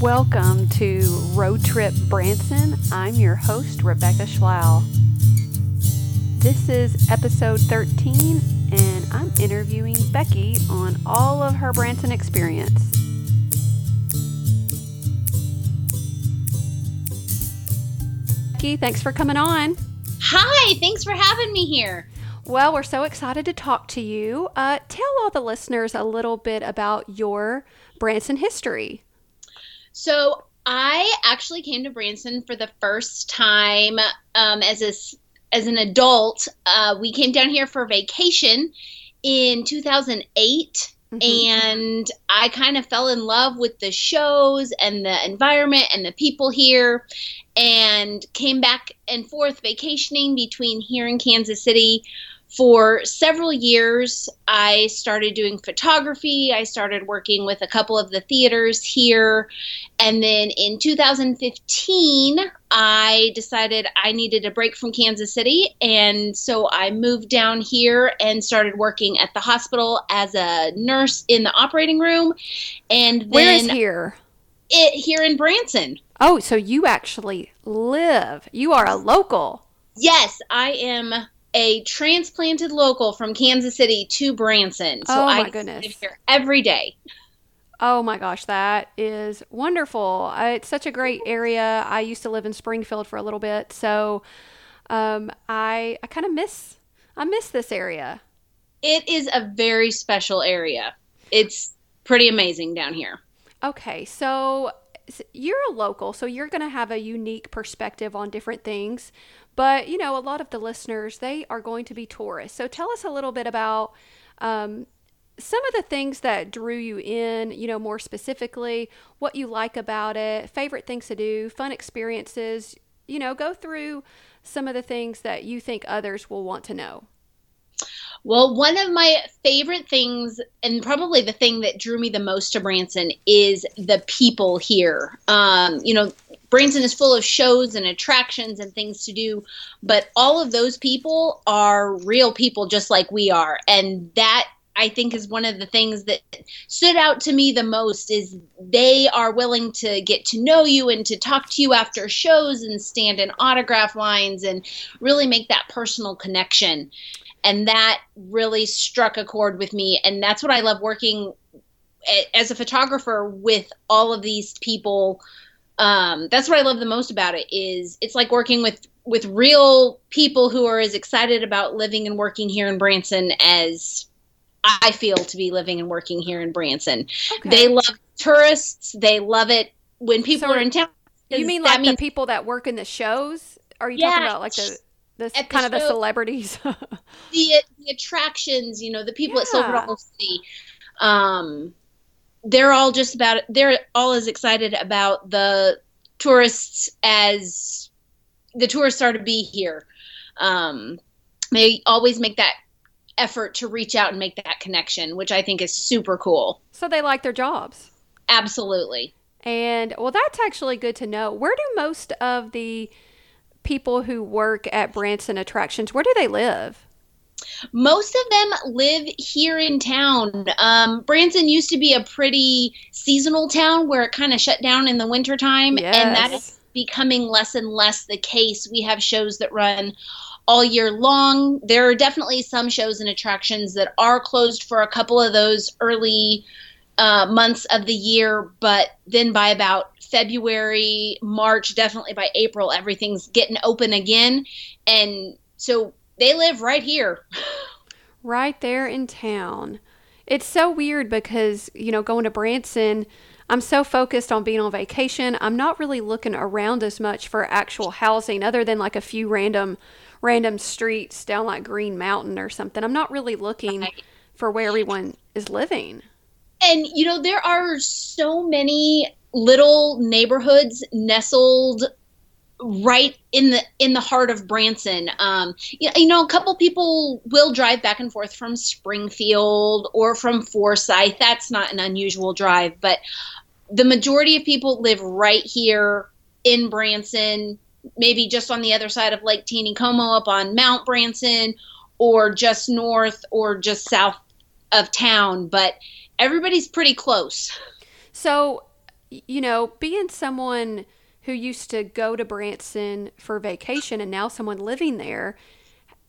Welcome to Road Trip Branson. I'm your host, Rebecca Schlau. This is episode 13, and I'm interviewing Becky on all of her Branson experience. Becky, thanks for coming on. Hi, thanks for having me here. Well, we're so excited to talk to you. Uh, tell all the listeners a little bit about your Branson history. So, I actually came to Branson for the first time um, as a, as an adult. Uh, we came down here for vacation in 2008. Mm-hmm. And I kind of fell in love with the shows and the environment and the people here, and came back and forth vacationing between here in Kansas City for several years, I started doing photography. I started working with a couple of the theaters here. And then in 2015, I decided I needed a break from Kansas City. And so I moved down here and started working at the hospital as a nurse in the operating room. And then. Where is here? It, here in Branson. Oh, so you actually live. You are a local. Yes, I am a transplanted local from Kansas City to Branson. So oh my I goodness. live here every day. Oh my gosh, that is wonderful. Uh, it's such a great area. I used to live in Springfield for a little bit, so um, I I kind of miss I miss this area. It is a very special area. It's pretty amazing down here. Okay, so you're a local, so you're going to have a unique perspective on different things. But, you know, a lot of the listeners, they are going to be tourists. So tell us a little bit about um, some of the things that drew you in, you know, more specifically, what you like about it, favorite things to do, fun experiences. You know, go through some of the things that you think others will want to know. Well, one of my favorite things, and probably the thing that drew me the most to Branson, is the people here. Um, you know, Branson is full of shows and attractions and things to do, but all of those people are real people just like we are. And that I think is one of the things that stood out to me the most is they are willing to get to know you and to talk to you after shows and stand in autograph lines and really make that personal connection and that really struck a chord with me and that's what i love working eh, as a photographer with all of these people um, that's what i love the most about it is it's like working with with real people who are as excited about living and working here in branson as i feel to be living and working here in branson. Okay. they love tourists. They love it when people so are in town. you mean like means, the people that work in the shows? Are you yeah, talking about like the this kind the of the celebrities? The, the attractions you know the people yeah. at silver dollar city. Um they're all just about they're all as excited about the tourists as the tourists are to be here. Um they always make that effort to reach out and make that connection which i think is super cool. So they like their jobs. Absolutely. And well that's actually good to know. Where do most of the people who work at Branson Attractions, where do they live? Most of them live here in town. Um, Branson used to be a pretty seasonal town where it kind of shut down in the wintertime, yes. and that is becoming less and less the case. We have shows that run all year long. There are definitely some shows and attractions that are closed for a couple of those early uh, months of the year, but then by about February, March, definitely by April, everything's getting open again. And so they live right here. right there in town. It's so weird because, you know, going to Branson, I'm so focused on being on vacation. I'm not really looking around as much for actual housing other than like a few random random streets down like Green Mountain or something. I'm not really looking right. for where everyone is living. And you know, there are so many little neighborhoods nestled right in the in the heart of Branson. Um, you, you know, a couple people will drive back and forth from Springfield or from Forsyth. That's not an unusual drive, but the majority of people live right here in Branson, maybe just on the other side of Lake Taneycomo up on Mount Branson, or just north or just south of town. But everybody's pretty close. So you know, being someone who used to go to Branson for vacation and now someone living there,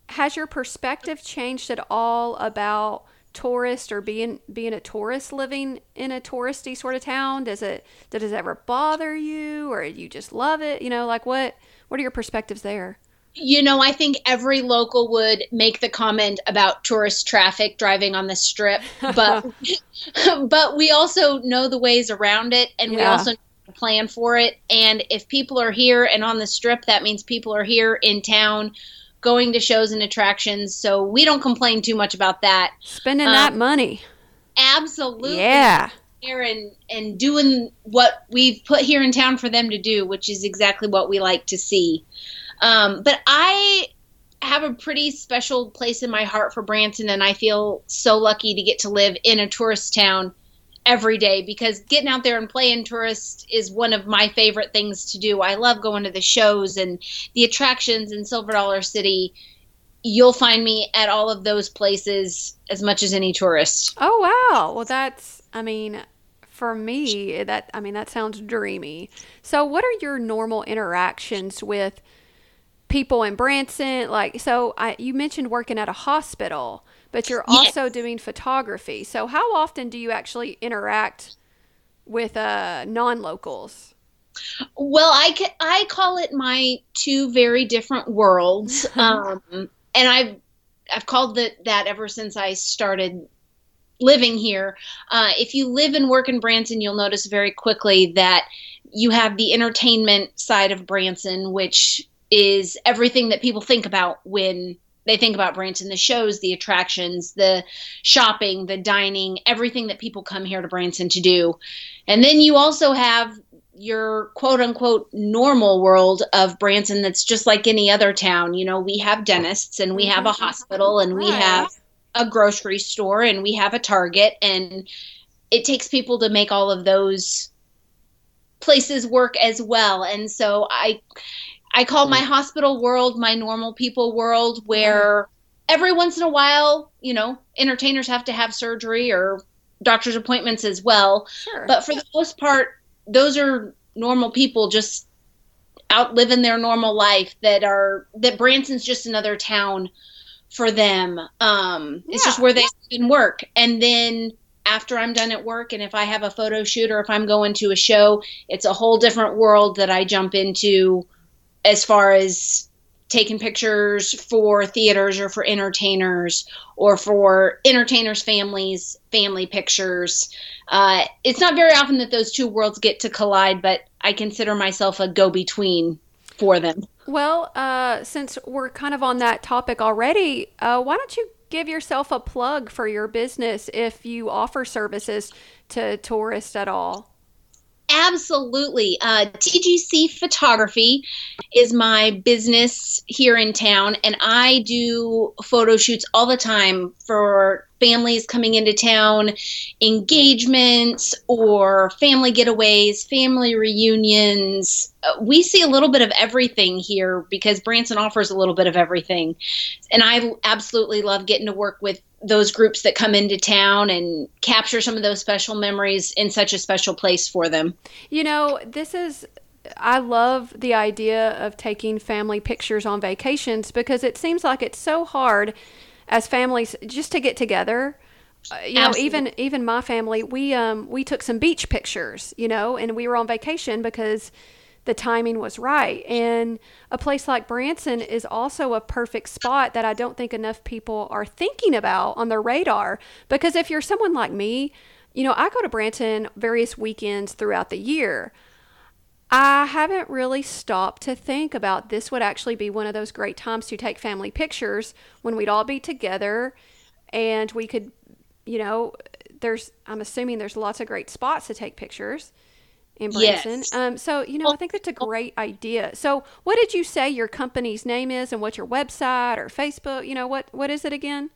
has your perspective changed at all about tourist or being being a tourist living in a touristy sort of town? Does it does it ever bother you or you just love it? You know, like what what are your perspectives there? You know, I think every local would make the comment about tourist traffic driving on the strip, but but we also know the ways around it and yeah. we also plan for it. And if people are here and on the strip, that means people are here in town going to shows and attractions. So we don't complain too much about that. Spending um, that money. Absolutely. Yeah. Here and, and doing what we've put here in town for them to do, which is exactly what we like to see. Um, but I have a pretty special place in my heart for Branson, and I feel so lucky to get to live in a tourist town every day because getting out there and playing tourist is one of my favorite things to do. I love going to the shows and the attractions in Silver Dollar City. You'll find me at all of those places as much as any tourist. Oh wow. Well that's I mean for me that I mean that sounds dreamy. So what are your normal interactions with people in Branson like so I you mentioned working at a hospital but you're also yes. doing photography. So how often do you actually interact with uh, non-locals? Well, I I call it my two very different worlds, um, and I've I've called it that ever since I started living here. Uh, if you live and work in Branson, you'll notice very quickly that you have the entertainment side of Branson, which is everything that people think about when they think about Branson, the shows, the attractions, the shopping, the dining, everything that people come here to Branson to do. And then you also have your quote unquote normal world of Branson that's just like any other town. You know, we have dentists and we have a mm-hmm. hospital and we have a grocery store and we have a Target and it takes people to make all of those places work as well. And so I I call my hospital world my normal people world where every once in a while, you know, entertainers have to have surgery or doctor's appointments as well. Sure. But for the most part, those are normal people just out living their normal life that are that Branson's just another town for them. Um yeah. it's just where they can work. And then after I'm done at work and if I have a photo shoot or if I'm going to a show, it's a whole different world that I jump into as far as taking pictures for theaters or for entertainers or for entertainers' families, family pictures. Uh, it's not very often that those two worlds get to collide, but I consider myself a go between for them. Well, uh, since we're kind of on that topic already, uh, why don't you give yourself a plug for your business if you offer services to tourists at all? Absolutely. Uh, TGC Photography is my business here in town, and I do photo shoots all the time for families coming into town, engagements or family getaways, family reunions. Uh, we see a little bit of everything here because Branson offers a little bit of everything. And I absolutely love getting to work with those groups that come into town and capture some of those special memories in such a special place for them. You know, this is I love the idea of taking family pictures on vacations because it seems like it's so hard as families just to get together. Uh, you know, even even my family, we um we took some beach pictures, you know, and we were on vacation because the timing was right. And a place like Branson is also a perfect spot that I don't think enough people are thinking about on their radar. Because if you're someone like me, you know, I go to Branson various weekends throughout the year. I haven't really stopped to think about this would actually be one of those great times to take family pictures when we'd all be together and we could, you know, there's, I'm assuming there's lots of great spots to take pictures in Branson. Yes. Um, so, you know, I think that's a great idea. So, what did you say your company's name is and what's your website or Facebook? You know, what, what is it again?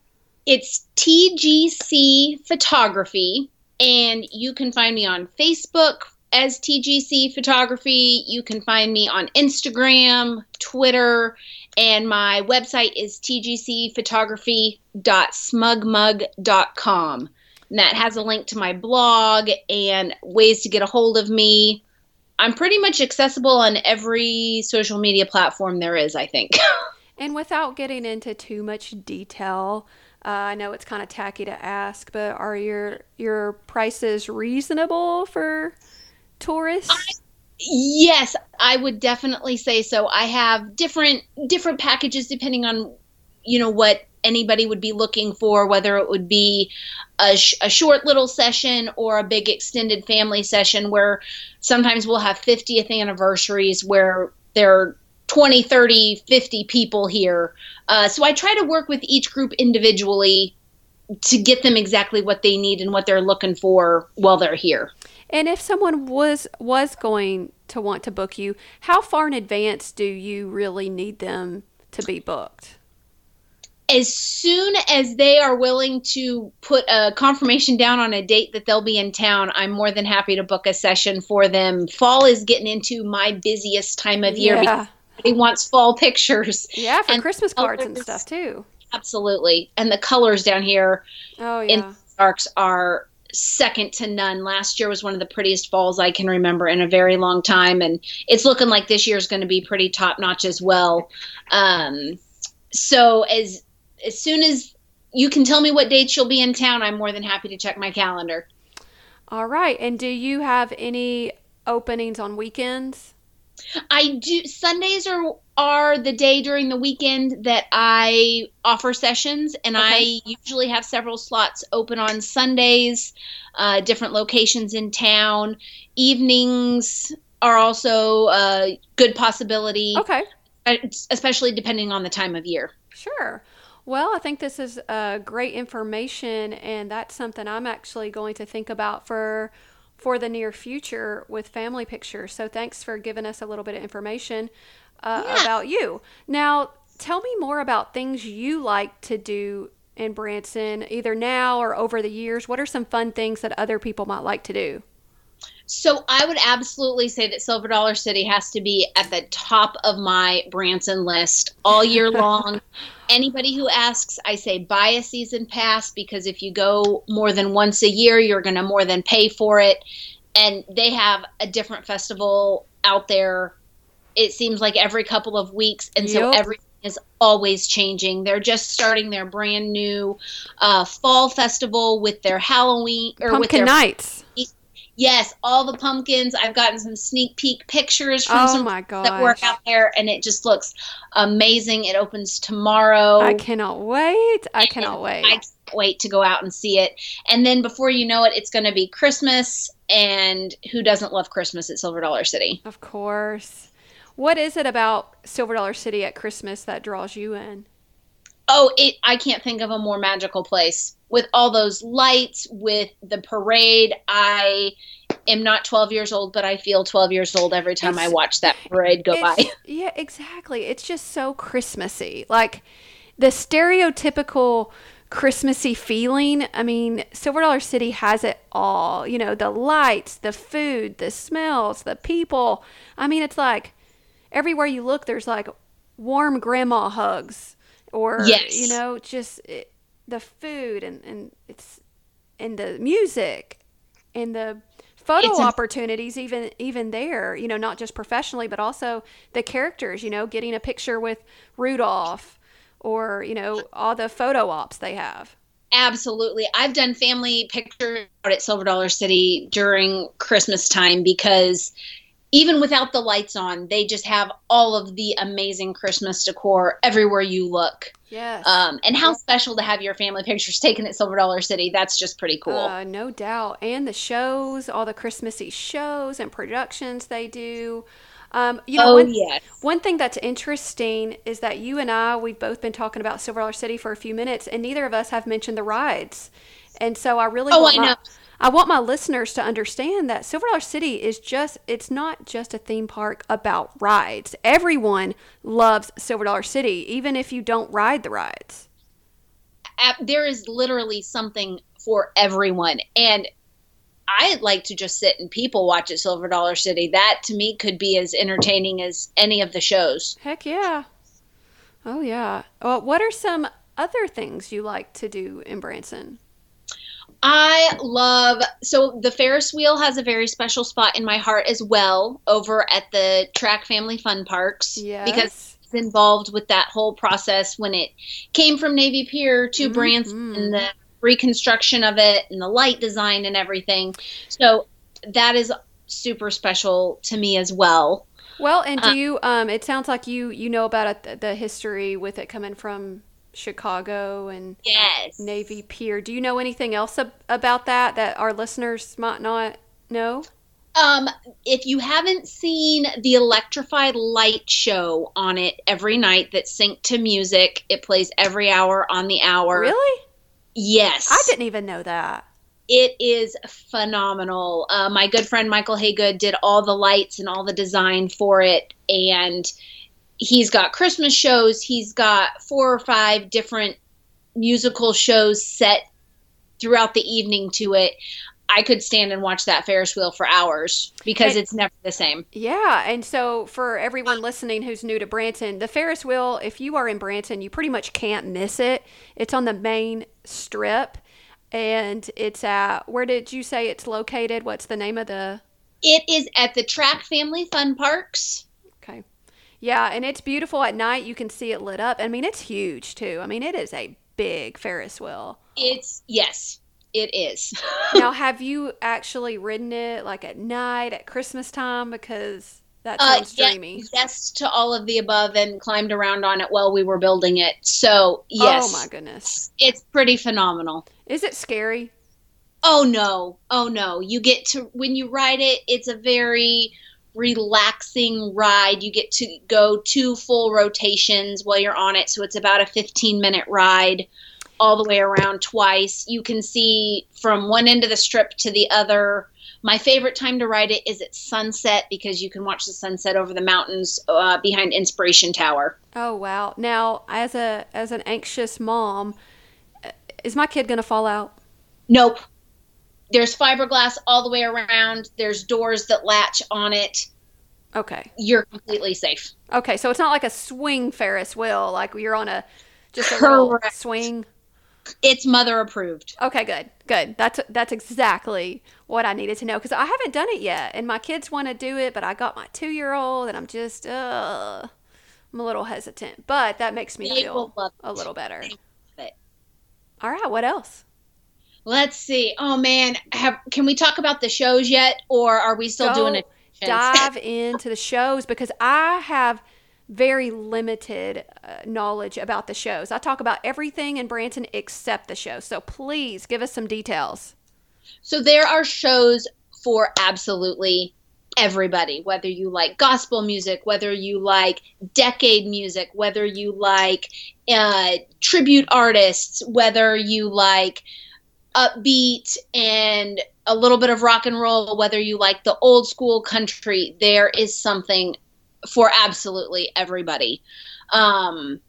It's TGC Photography, and you can find me on Facebook, as TGC Photography. You can find me on Instagram, Twitter, and my website is tgcphotography.smugmug.com. that has a link to my blog and ways to get a hold of me. I'm pretty much accessible on every social media platform there is, I think. and without getting into too much detail, uh, I know it's kind of tacky to ask, but are your your prices reasonable for tourists? I, yes, I would definitely say so. I have different different packages depending on you know what anybody would be looking for, whether it would be a, sh- a short little session or a big extended family session where sometimes we'll have 50th anniversaries where there are 20, 30, 50 people here. Uh, so I try to work with each group individually to get them exactly what they need and what they're looking for while they're here. And if someone was was going to want to book you, how far in advance do you really need them to be booked? As soon as they are willing to put a confirmation down on a date that they'll be in town, I'm more than happy to book a session for them. Fall is getting into my busiest time of year yeah. He wants fall pictures. Yeah, for and Christmas cards and stuff too. Absolutely. And the colors down here oh, yeah. in Ozarks are second to none. Last year was one of the prettiest falls I can remember in a very long time, and it's looking like this year is going to be pretty top notch as well. Um, so as as soon as you can tell me what dates you'll be in town, I'm more than happy to check my calendar. All right. And do you have any openings on weekends? I do. Sundays are are the day during the weekend that I offer sessions, and okay. I usually have several slots open on Sundays, uh, different locations in town. Evenings are also a good possibility. Okay. Uh, especially depending on the time of year. Sure. Well, I think this is uh, great information, and that's something I'm actually going to think about for for the near future with family pictures. So thanks for giving us a little bit of information uh, yeah. about you. Now, tell me more about things you like to do in Branson, either now or over the years. What are some fun things that other people might like to do? So I would absolutely say that Silver Dollar City has to be at the top of my Branson list all year long. Anybody who asks, I say buy a season pass because if you go more than once a year, you're going to more than pay for it. And they have a different festival out there. It seems like every couple of weeks, and yep. so everything is always changing. They're just starting their brand new uh, fall festival with their Halloween or Pumpkin with their nights yes, all the pumpkins. I've gotten some sneak peek pictures from oh some my that work out there, and it just looks amazing. It opens tomorrow. I cannot wait. I cannot wait. I can't wait to go out and see it. And then before you know it, it's going to be Christmas. And who doesn't love Christmas at Silver Dollar City? Of course. What is it about Silver Dollar City at Christmas that draws you in? Oh, it I can't think of a more magical place with all those lights, with the parade. I am not 12 years old, but I feel 12 years old every time it's, I watch that parade go by. Yeah, exactly. It's just so Christmassy. Like the stereotypical Christmassy feeling. I mean, Silver Dollar City has it all. You know, the lights, the food, the smells, the people. I mean, it's like everywhere you look, there's like warm grandma hugs or, yes. you know, just. It, the food and, and it's and the music and the photo a- opportunities even even there you know not just professionally but also the characters you know getting a picture with rudolph or you know all the photo ops they have absolutely i've done family pictures at silver dollar city during christmas time because even without the lights on, they just have all of the amazing Christmas decor everywhere you look. Yes. Um, and how special to have your family pictures taken at Silver Dollar City. That's just pretty cool. Uh, no doubt. And the shows, all the Christmassy shows and productions they do. Um, you know, oh, one, yes. one thing that's interesting is that you and I, we've both been talking about Silver Dollar City for a few minutes, and neither of us have mentioned the rides. And so I really oh, want I my, I want my listeners to understand that Silver Dollar City is just, it's not just a theme park about rides. Everyone loves Silver Dollar City, even if you don't ride the rides. There is literally something for everyone. And I'd like to just sit and people watch at Silver Dollar City. That to me could be as entertaining as any of the shows. Heck yeah. Oh, yeah. Well, what are some other things you like to do in Branson? I love so the Ferris wheel has a very special spot in my heart as well over at the Track Family Fun Parks Yes. because it's involved with that whole process when it came from Navy Pier to Mhm. Branson and the reconstruction of it and the light design and everything. So that is super special to me as well. Well, and do Uh, you? Um, it sounds like you you know about it, the history with it coming from Chicago and Yes. Navy Pier. Do you know anything else ab- about that that our listeners might not know? Um, if you haven't seen the electrified light show on it every night that's synced to music, it plays every hour on the hour. Really? Yes. I didn't even know that. It is phenomenal. Uh, my good friend Michael Haygood did all the lights and all the design for it, and he's got Christmas shows. He's got four or five different musical shows set throughout the evening to it. I could stand and watch that Ferris wheel for hours because And- it's never the same. Yeah, and so for everyone listening who's new to Branson, the Ferris wheel, if you are in Branson, you pretty much can't miss it. It's on the main strip and it's at where did you say it's located? What's the name of the It is at the Track Family Fun Parks. Yeah, and it's beautiful at night. You can see it lit up. I mean, it's huge too. I mean, it is a big Ferris wheel. It's yes, it is. now, have you actually ridden it like at night at Christmas time? Because that Uh, sounds yeah, dreamy. yes to all of the above, and climbed around on it while we were building it. So yes, Oh my goodness. it's pretty phenomenal. Is it scary? Oh no, oh no! You get to when you ride it, it's a very relaxing ride. You get to go two full rotations while you're on it, so it's about a 15 minute ride all the way around twice. You can see from one end of the strip to the other. My favorite time to ride it is at sunset because you can watch the sunset over the mountains uh, behind Inspiration Tower. Oh wow. Now, as a as an anxious mom, is my kid going to fall out? Nope. There's fiberglass all the way around. There's doors that latch on it. Okay. You're completely safe. Okay, so it's not like a swing Ferris wheel like you're on a just a little Correct. swing. It's mother approved. Okay, good, good. That's that's exactly what I needed to know because I haven't done it yet, and my kids want to do it, but I got my two year old, and I'm just, uh, I'm a little hesitant. But that makes me They feel a little better. All right, what else? Let's see. Oh man, have can we talk about the shows yet, or are we still Go doing it? Dive into the shows because I have very limited uh, knowledge about the shows. I talk about everything in Branson except the show. So please give us some details. So there are shows for absolutely everybody, whether you like gospel music, whether you like decade music, whether you like uh, tribute artists, whether you like upbeat and a little bit of rock and roll, whether you like the old school country, there is something for absolutely everybody. Um,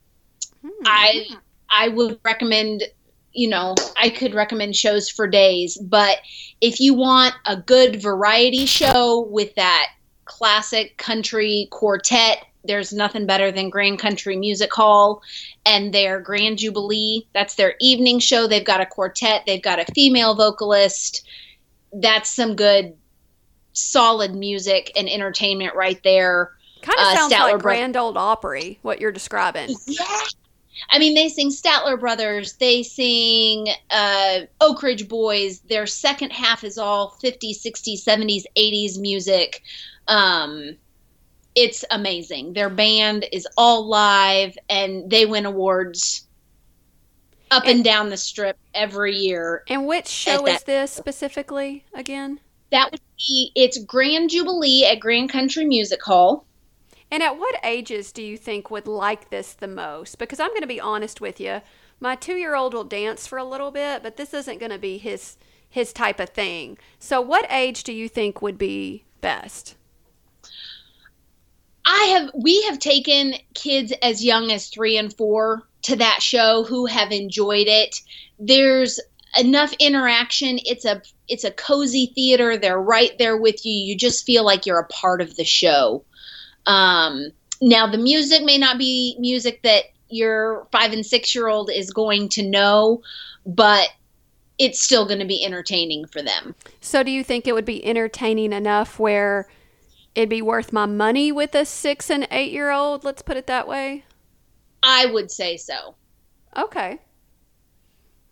Hmm. I I would recommend, you know, I could recommend shows for days, but if you want a good variety show with that classic country quartet, there's nothing better than Grand Country Music Hall and their Grand Jubilee. That's their evening show. They've got a quartet, they've got a female vocalist. That's some good solid music and entertainment right there. Kind of uh, sounds Statler like Brothers. Grand Old Opry, what you're describing. Yeah. I mean, they sing Statler Brothers. They sing uh, Oak Ridge Boys. Their second half is all 50s, 60s, 70s, 80s music. Um, it's amazing. Their band is all live, and they win awards up and, And- down the strip every year. And which show is this specifically again? That would be it's Grand Jubilee at Grand Country Music Hall. And at what ages do you think would like this the most? Because I'm going to be honest with you. My two year old will dance for a little bit, but this isn't going to be his his type of thing. So what age do you think would be best? I have we have taken kids as young as 3 and 4 to that show who have enjoyed it. There's enough interaction. It's a it's a cozy theater. They're right there with you. You just feel like you're a part of the show. Um now the music may not be music that your 5 and 6 year old is going to know, but it's still going to be entertaining for them. So, do you think it would be entertaining enough where it'd be worth my money with a six and eight year old? Let's put it that way. I would say so. Okay.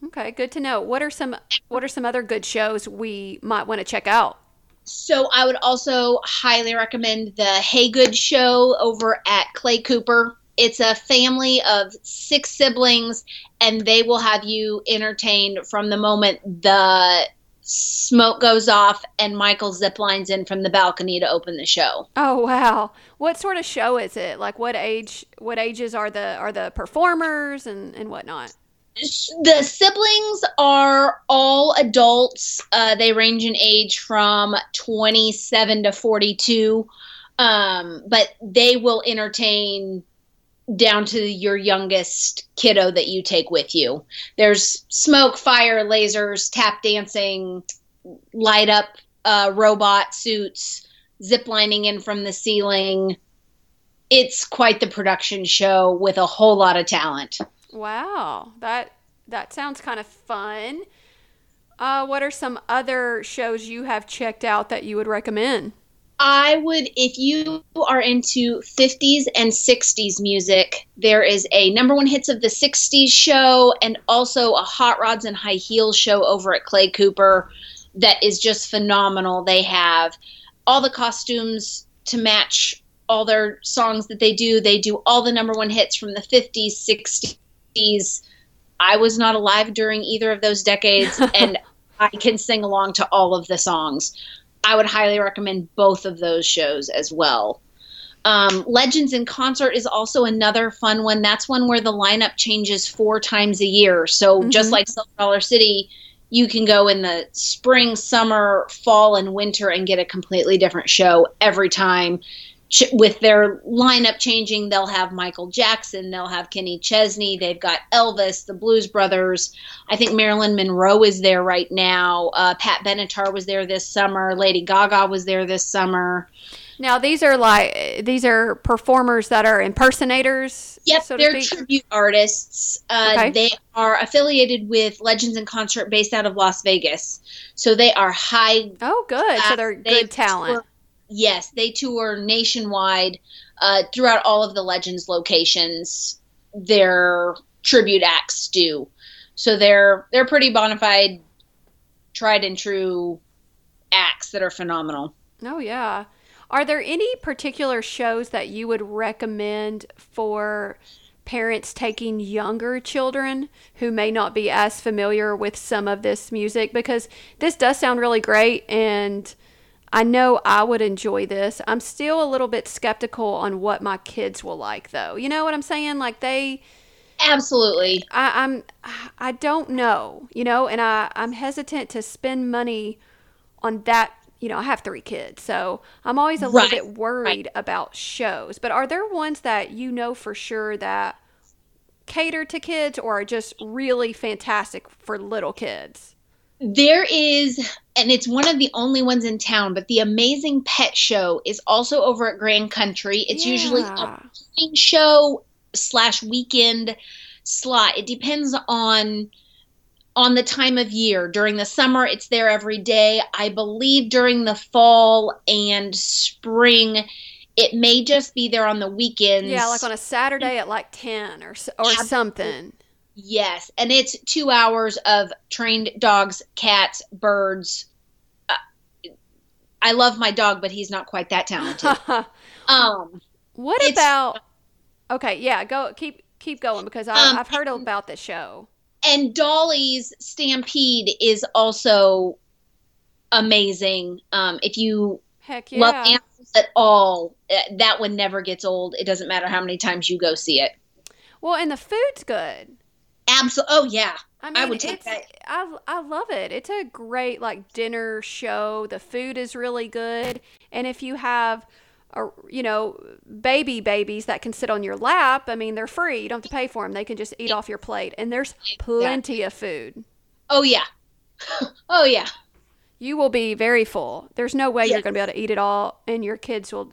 Okay, good to know. What are some what are some other good shows we might want to check out? So I would also highly recommend the Haygood show over at Clay Cooper. It's a family of six siblings and they will have you entertained from the moment the smoke goes off and Michael ziplines in from the balcony to open the show. Oh wow. What sort of show is it? Like what age what ages are the are the performers and, and whatnot? the siblings are all adults. Uh, they range in age from 27 to 42, um, but they will entertain down to your youngest kiddo that you take with you. There's smoke, fire, lasers, tap dancing, light up uh, robot suits, zip lining in from the ceiling. It's quite the production show with a whole lot of talent. Wow, that that sounds kind of fun. Uh, what are some other shows you have checked out that you would recommend? I would, if you are into 50s and 60s music, there is a number one hits of the 60s show and also a Hot Rods and High Heels show over at Clay Cooper that is just phenomenal. They have all the costumes to match all their songs that they do. They do all the number one hits from the 50s, 60s, 60s. I was not alive during either of those decades, and I can sing along to all of the songs. I would highly recommend both of those shows as well. Um, Legends in Concert is also another fun one. That's one where the lineup changes four times a year. So mm-hmm. just like Silver Dollar City, you can go in the spring, summer, fall, and winter and get a completely different show every time with their lineup changing, they'll have Michael Jackson, they'll have Kenny Chesney, they've got Elvis, the Blues Brothers. I think Marilyn Monroe is there right now. Uh, Pat Benatar was there this summer. Lady Gaga was there this summer. Now these are like these are performers that are impersonators. Yep, so they're tribute artists. Uh, okay. They are affiliated with Legends in Concert, based out of Las Vegas. So they are high. Oh, good. so they're good talent yes, they tour nationwide uh, throughout all of the Legends locations. Their tribute acts do, so they're they're pretty bona fide, tried and true acts that are phenomenal. Oh yeah. Are there any particular shows that you would recommend for parents taking younger children who may not be as familiar with some of this music? Because this does sound really great and I know I would enjoy this. I'm still a little bit skeptical on what my kids will like, though. You know what I'm saying? Like they absolutely. I, I'm. I don't know. You know, and I I'm hesitant to spend money on that. You know, I have three kids, so I'm always a right. little bit worried right. about shows. But are there ones that you know for sure that cater to kids or are just really fantastic for little kids? There is, and it's one of the only ones in town, but the Amazing Pet Show is also over at Grand Country. It's yeah. usually a show slash weekend slot. It depends on on the time of year. During the summer, it's there every day. I believe during the fall and spring, it may just be there on the weekends. Yeah, like on a Saturday at like ten or or something. Yes, and it's two hours of trained dogs, cats, birds. Uh, I love my dog, but he's not quite that talented. um, what about? Okay, yeah, go keep keep going because I, um, I've heard about the show. And Dolly's Stampede is also amazing. Um, if you Heck yeah. love animals at all, uh, that one never gets old. It doesn't matter how many times you go see it. Well, and the food's good. Absolutely. Oh yeah. I, mean, I would take that. I, I love it. It's a great like dinner show. The food is really good, and if you have, a, you know, baby babies that can sit on your lap, I mean, they're free. You don't have to pay for them. They can just eat off your plate, and there's plenty of food. Oh yeah. oh yeah. You will be very full. There's no way you're going to be able to eat it all, and your kids will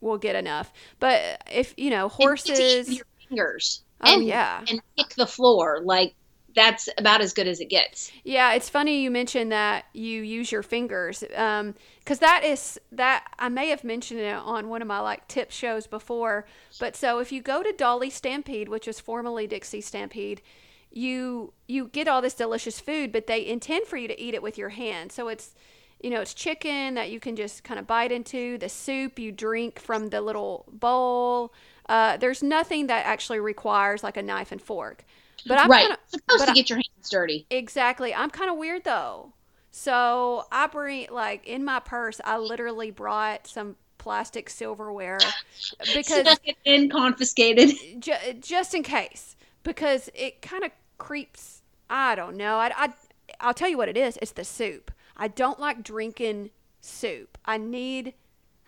will get enough. But if you know horses, your fingers Oh and, yeah, and kick the floor like that's about as good as it gets. Yeah, it's funny you mentioned that you use your fingers, because um, that is that I may have mentioned it on one of my like tip shows before. But so if you go to Dolly Stampede, which is formerly Dixie Stampede, you you get all this delicious food, but they intend for you to eat it with your hand. So it's you know it's chicken that you can just kind of bite into. The soup you drink from the little bowl. Uh, there's nothing that actually requires like a knife and fork. But I'm right. Kinda, supposed to get your hands dirty. Exactly. I'm kind of weird though. So I bring like in my purse. I literally brought some plastic silverware because and confiscated ju- just in case because it kind of creeps. I don't know. I, I I'll tell you what it is. It's the soup. I don't like drinking soup. I need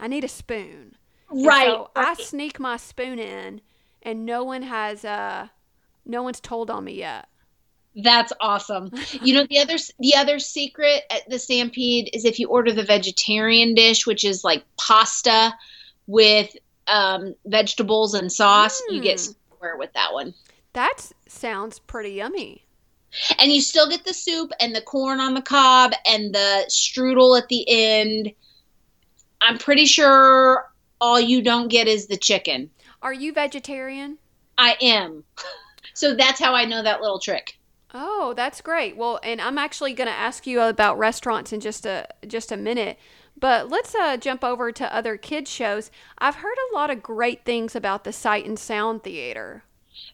I need a spoon. Right. So right. I sneak my spoon in, and no one has uh no one's told on me yet. That's awesome. you know the other the other secret at the Stampede is if you order the vegetarian dish, which is like pasta with um, vegetables and sauce, mm. you get mm. square with that one. That sounds pretty yummy. And you still get the soup and the corn on the cob and the strudel at the end. I'm pretty sure all you don't get is the chicken. Are you vegetarian? I am. So that's how I know that little trick. Oh, that's great. Well, and I'm actually going to ask you about restaurants in just a just a minute. But let's uh, jump over to other kids shows. I've heard a lot of great things about the Sight and Sound Theater.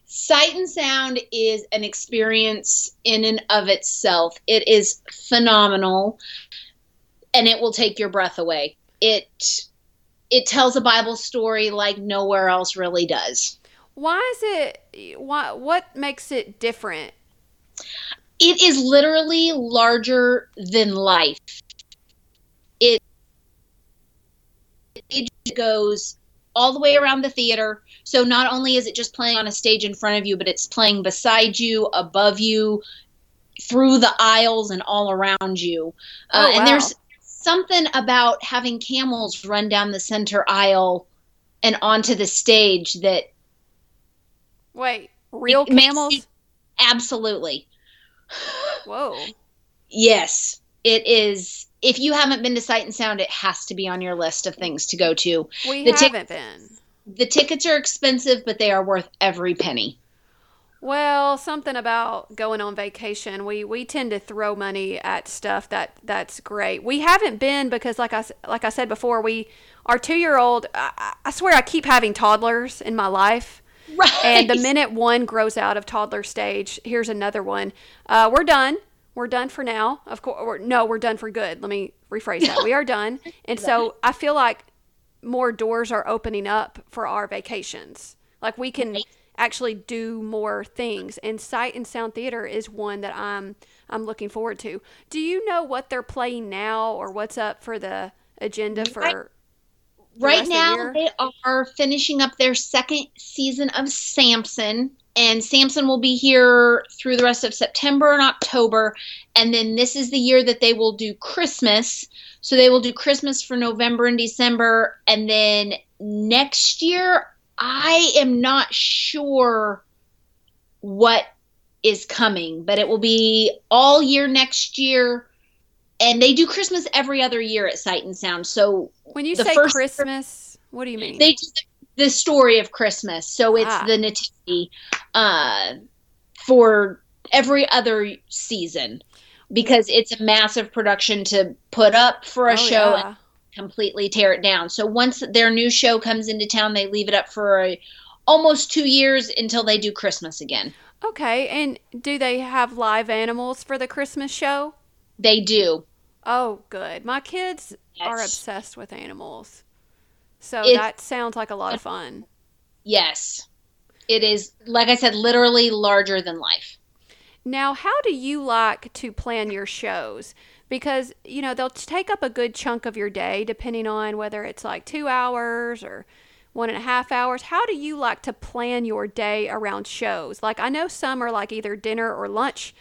Sight and Sound is an experience in and of itself. It is phenomenal, and it will take your breath away. It it tells a Bible story like nowhere else really does. Why is it? Why? What makes it different? It is literally larger than life. It it goes all the way around the theater. So not only is it just playing on a stage in front of you, but it's playing beside you, above you, through the aisles, and all around you. Uh, oh, wow. And there's something about having camels run down the center aisle and onto the stage that Wait, real camels? You, absolutely. Whoa. yes, it is. If you haven't been to Sight and Sound, it has to be on your list of things to go to. We the haven't been. The tickets are expensive, but they are worth every penny. Well, something about going on vacation. We we tend to throw money at stuff that that's great. We haven't been because, like I like I said before, we our two year old. I, I swear, I keep having toddlers in my life. Right. And the minute one grows out of toddler stage, here's another one. Uh, we're done. We're done for now. Of course, no, we're done for good. Let me rephrase that. we are done. And so I feel like more doors are opening up for our vacations. Like we can actually do more things. And Sight and Sound Theater is one that I'm I'm looking forward to. Do you know what they're playing now or what's up for the agenda for right now they are finishing up their second season of Samson and Samson will be here through the rest of September and October and then this is the year that they will do Christmas so they will do Christmas for November and December and then next year I am not sure what is coming but it will be all year next year and they do Christmas every other year at Sight and Sound. So when you say Christmas, what do you mean? They do the story of Christmas. So it's ah. the nativity uh, for every other season because it's a massive production to put up for a oh, show yeah. and completely tear it down. So once their new show comes into town, they leave it up for a, almost two years until they do Christmas again. Okay, and do they have live animals for the Christmas show? They do. Oh, good. My kids yes. are obsessed with animals. So it's, that sounds like a lot of fun. Yes. It is, like I said, literally larger than life. Now, how do you like to plan your shows? Because, you know, they'll take up a good chunk of your day, depending on whether it's like two hours or one and a half hours. How do you like to plan your day around shows? Like, I know some are like either dinner or lunch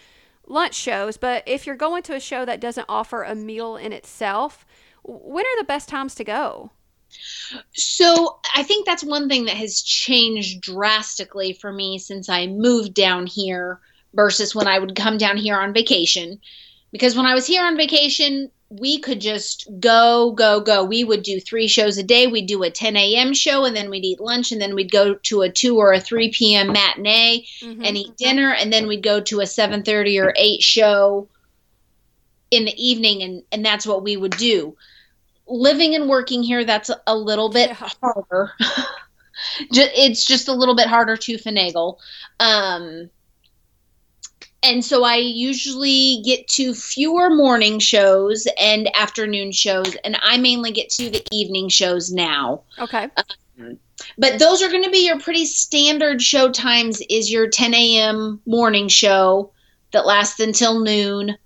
lunch shows, but if you're going to a show that doesn't offer a meal in itself, when are the best times to go? So, I think that's one thing that has changed drastically for me since I moved down here versus when I would come down here on vacation. Because when I was here on vacation, we could just go, go, go. We would do three shows a day. We'd do a 10 a.m. show and then we'd eat lunch and then we'd go to a 2 or a 3 p.m. matinee Mhm. and eat dinner and then we'd go to a 7.30 or 8 show in the evening and, and that's what we would do. Living and working here, that's a little bit Yeah. harder. It's just a little bit harder to finagle. Um, and so I usually get to fewer morning shows and afternoon shows, and I mainly get to the evening shows now. Okay. Um, but those are going to be your pretty standard show times. Is your 10 a.m. morning show that lasts until noon,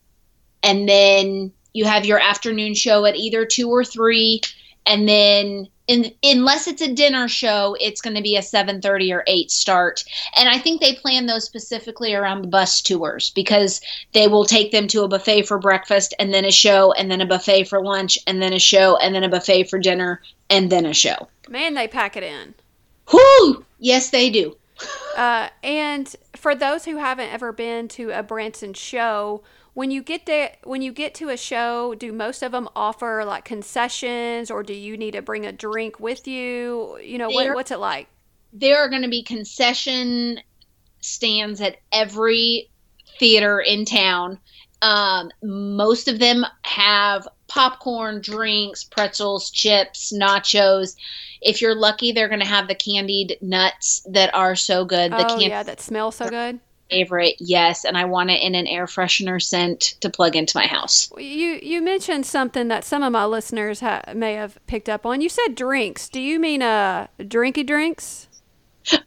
and then you have your afternoon show at either two or three, and then in, unless it's a dinner show, it's going to be a 7:30 or 8 start. And I think they plan those specifically around the bus tours because they will take them to a buffet for breakfast and then a show and then a buffet for lunch and then a show and then a buffet for dinner and then a show. Man, they pack it in. Whoo! Yes, they do. Uh, and for those who haven't ever been to a Branson show, when you get there, when you get to a show, do most of them offer like concessions, or do you need to bring a drink with you? You know, what, what's it like? There are going to be concession stands at every theater in town. Um, most of them have popcorn, drinks, pretzels, chips, nachos. If you're lucky, they're going to have the candied nuts that are so good. The oh candy yeah, that smell so good. Favorite, yes, and I want it in an air freshener scent to plug into my house. You you mentioned something that some of my listeners ha- may have picked up on. You said drinks. Do you mean uh drinky drinks?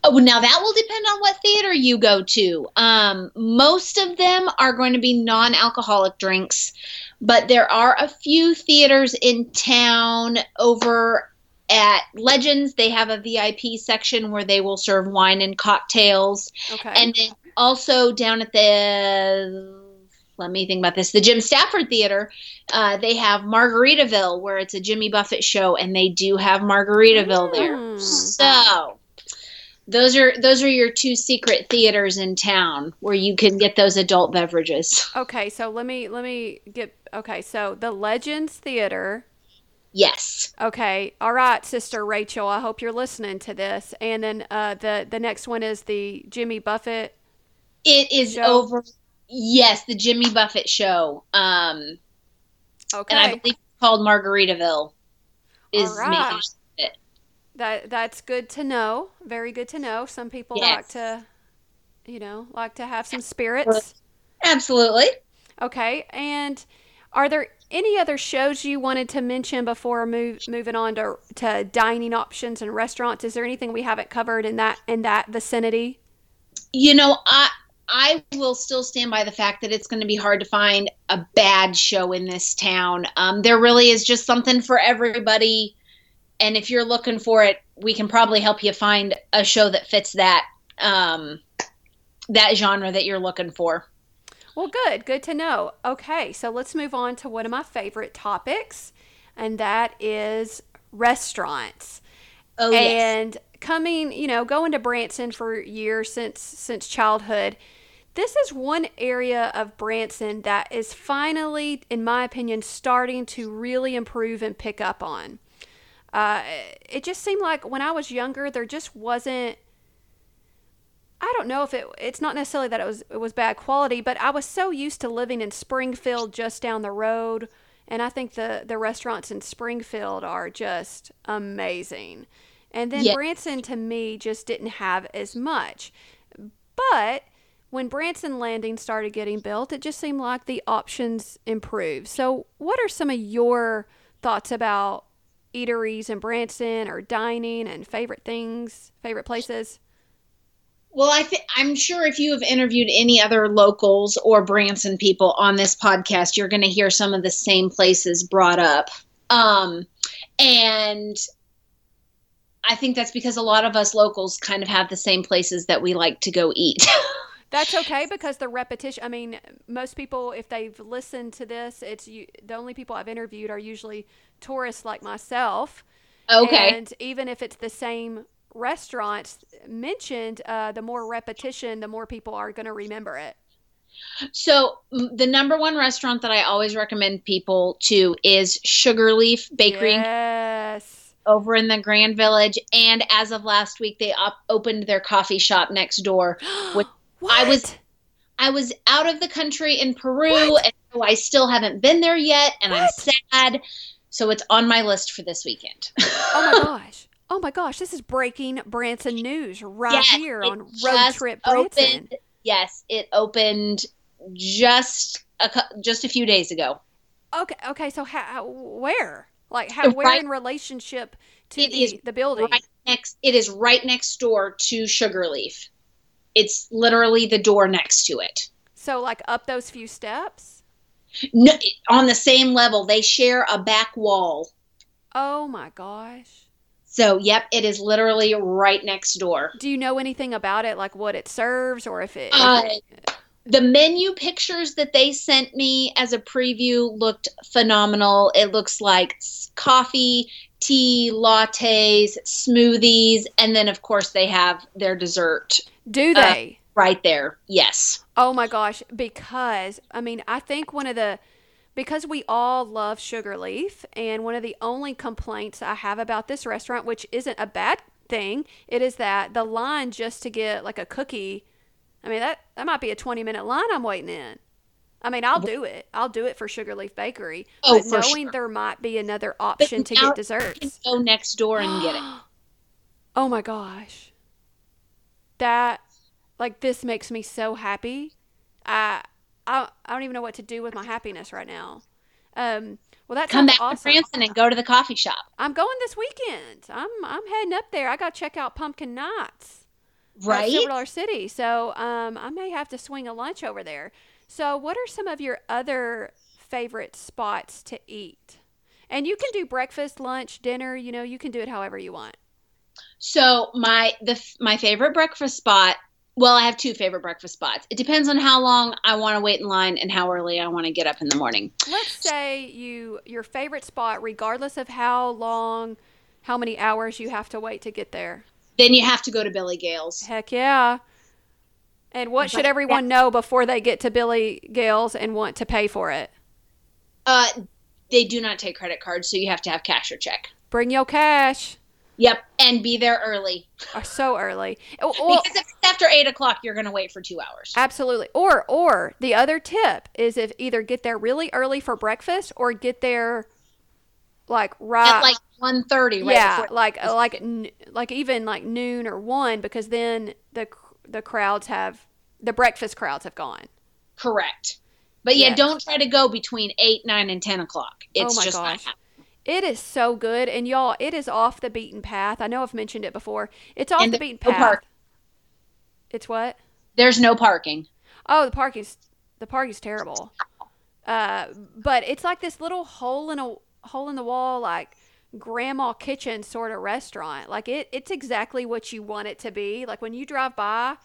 Oh, now that will depend on what theater you go to. Um, most of them are going to be non-alcoholic drinks, but there are a few theaters in town over at Legends. They have a VIP section where they will serve wine and cocktails, Okay. and then also down at the let me think about this. The Jim Stafford Theater, uh, they have Margaritaville, where it's a Jimmy Buffett show, and they do have Margaritaville there. Mm. So those are those are your two secret theaters in town where you can get those adult beverages. okay, so let me let me get okay. So the Legends Theater. Yes. Okay, all right, Sister Rachel. I hope you're listening to this. And then uh, the the next one is the Jimmy Buffett. It is Show? over yes, the Jimmy Buffett show. Um Okay, and I believe it's called Margaritaville is All right. it. that that's good to know. Very good to know. Some people Yes. like to, you know, like to have some spirits. Absolutely. Okay, and are there any other shows you wanted to mention before move, moving on to to dining options and restaurants? Is there anything we haven't covered in that in that vicinity? You know, I I will still stand by the fact that it's going to be hard to find a bad show in this town. Um, there really is just something for everybody, and if you're looking for it, we can probably help you find a show that fits that um, that genre that you're looking for. Well, good, good to know. Okay, so let's move on to one of my favorite topics, and that is restaurants. Oh yes, and coming, you know, going to Branson for years since since childhood. This is one area of Branson that is finally, in my opinion, starting to really improve and pick up on. Uh, it just seemed like when I was younger, there just wasn't. I don't know if it. It's not necessarily that it was it was bad quality, but I was so used to living in Springfield, just down the road, and I think the the restaurants in Springfield are just amazing. And then Yeah. Branson to me just didn't have as much. But when Branson Landing started getting built, it just seemed like the options improved. So, what are some of your thoughts about eateries in Branson or dining and favorite things, favorite places? Well, I think I'm sure if you have interviewed any other locals or Branson people on this podcast, you're going to hear some of the same places brought up. Um, and I think that's because a lot of us locals kind of have the same places that we like to go eat. That's okay because the repetition. I mean, most people, if they've listened to this, it's you, the only people I've interviewed are usually tourists like myself. okay. And even if it's the same restaurants mentioned, uh, the more repetition, the more people are going to remember it. So the number one restaurant that I always recommend people to is Sugarleaf Bakery Yes. over in the Grand Village. And as of last week, they op- opened their coffee shop next door. What- I was- I was out of the country in Peru, What? and so I still haven't been there yet, and I'm sad. So it's on my list for this weekend. Oh my gosh. Oh my gosh. This is breaking Branson news right Yes, here on Road Trip Branson. opened. Yes, it opened just a just a few days ago. Okay. Okay. So how? Where? Like how? Where Right- in relationship to It the the building? Right next, it is right next door to Sugarleaf. It's literally the door next to it. So like up those few steps. No, on the same level, they share a back wall. Oh my gosh. So, yep, it is literally right next door. Do you know anything about it? Like what it serves, or if it? Uh, it- the menu pictures that they sent me as a preview looked phenomenal. It looks like coffee, tea, lattes, smoothies, and then of course they have their dessert do uh, they? right there. Yes. Oh my gosh, because I mean, I think one of the because we all love sugar leaf and one of the only complaints I have about this restaurant, which isn't a bad thing, it is that the line just to get like a cookie, I mean that that might be a 20 minute line I'm waiting in. I mean, I'll do it. I'll do it for Sugar Leaf Bakery. Oh, but knowing sure. there might be another option to now- get desserts. Go next door and get it. Oh my gosh. That like this makes me so happy. I I I don't even know what to do with my happiness right now. Um well that Come back to awesome. Branson and go to the coffee shop. I'm going this weekend. I'm I'm heading up there. I got to check out Pumpkin Knots, Right? Silver Dollar City. So um I may have to swing a lunch over there. So what are some of your other favorite spots to eat? And you can do breakfast, lunch, dinner, you know, you can do it however you want. So my the my favorite breakfast spot. Well, I have two favorite breakfast spots. It depends on how long I want to wait in line and how early I want to get up in the morning. Let's say you your favorite spot, regardless of how long, how many hours you have to wait to get there. Then you have to go to Billy Gail's. Heck yeah! And what should everyone know before they get to Billy Gails and want to pay for it? Uh, they do not take credit cards, so you have to have cash or check. Bring your cash. Yep, and be there early Or so early. Oh, because if it's after eight o'clock, you're going to wait for two hours. absolutely. Or or the other tip is if either get there really early for breakfast or get there like right At like one thirty, right yeah, like like like even like noon or one because then the the crowds have the breakfast crowds have gone. Correct. But yeah, Yes. don't try to go between eight, nine, and ten o'clock. Oh it's oh my just not happening. It is so good and y'all it is off the beaten path. I know I've mentioned it before. It's off And the beaten no path. park. It's what? There's no parking. Oh, the parking's the parking's terrible. Uh, but it's like this little hole in a hole in the wall, like grandma kitchen sort of restaurant. Like it, it's exactly what you want it to be. Like when you drive by,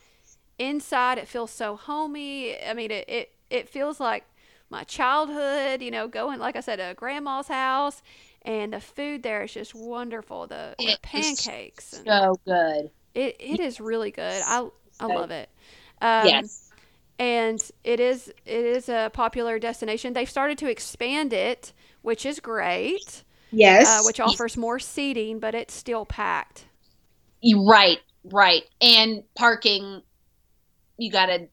inside it feels so homey. I mean, it it, it feels like my childhood. You know, going like I said, to grandma's house, and the food there is just wonderful. The, the pancakes, and So good. it it is really good. I I love it. Um, yes. and it is it is a popular destination. They've started to expand it, which is great, Yes. uh, which offers more seating, but it's still packed. You right, right. And parking, you got to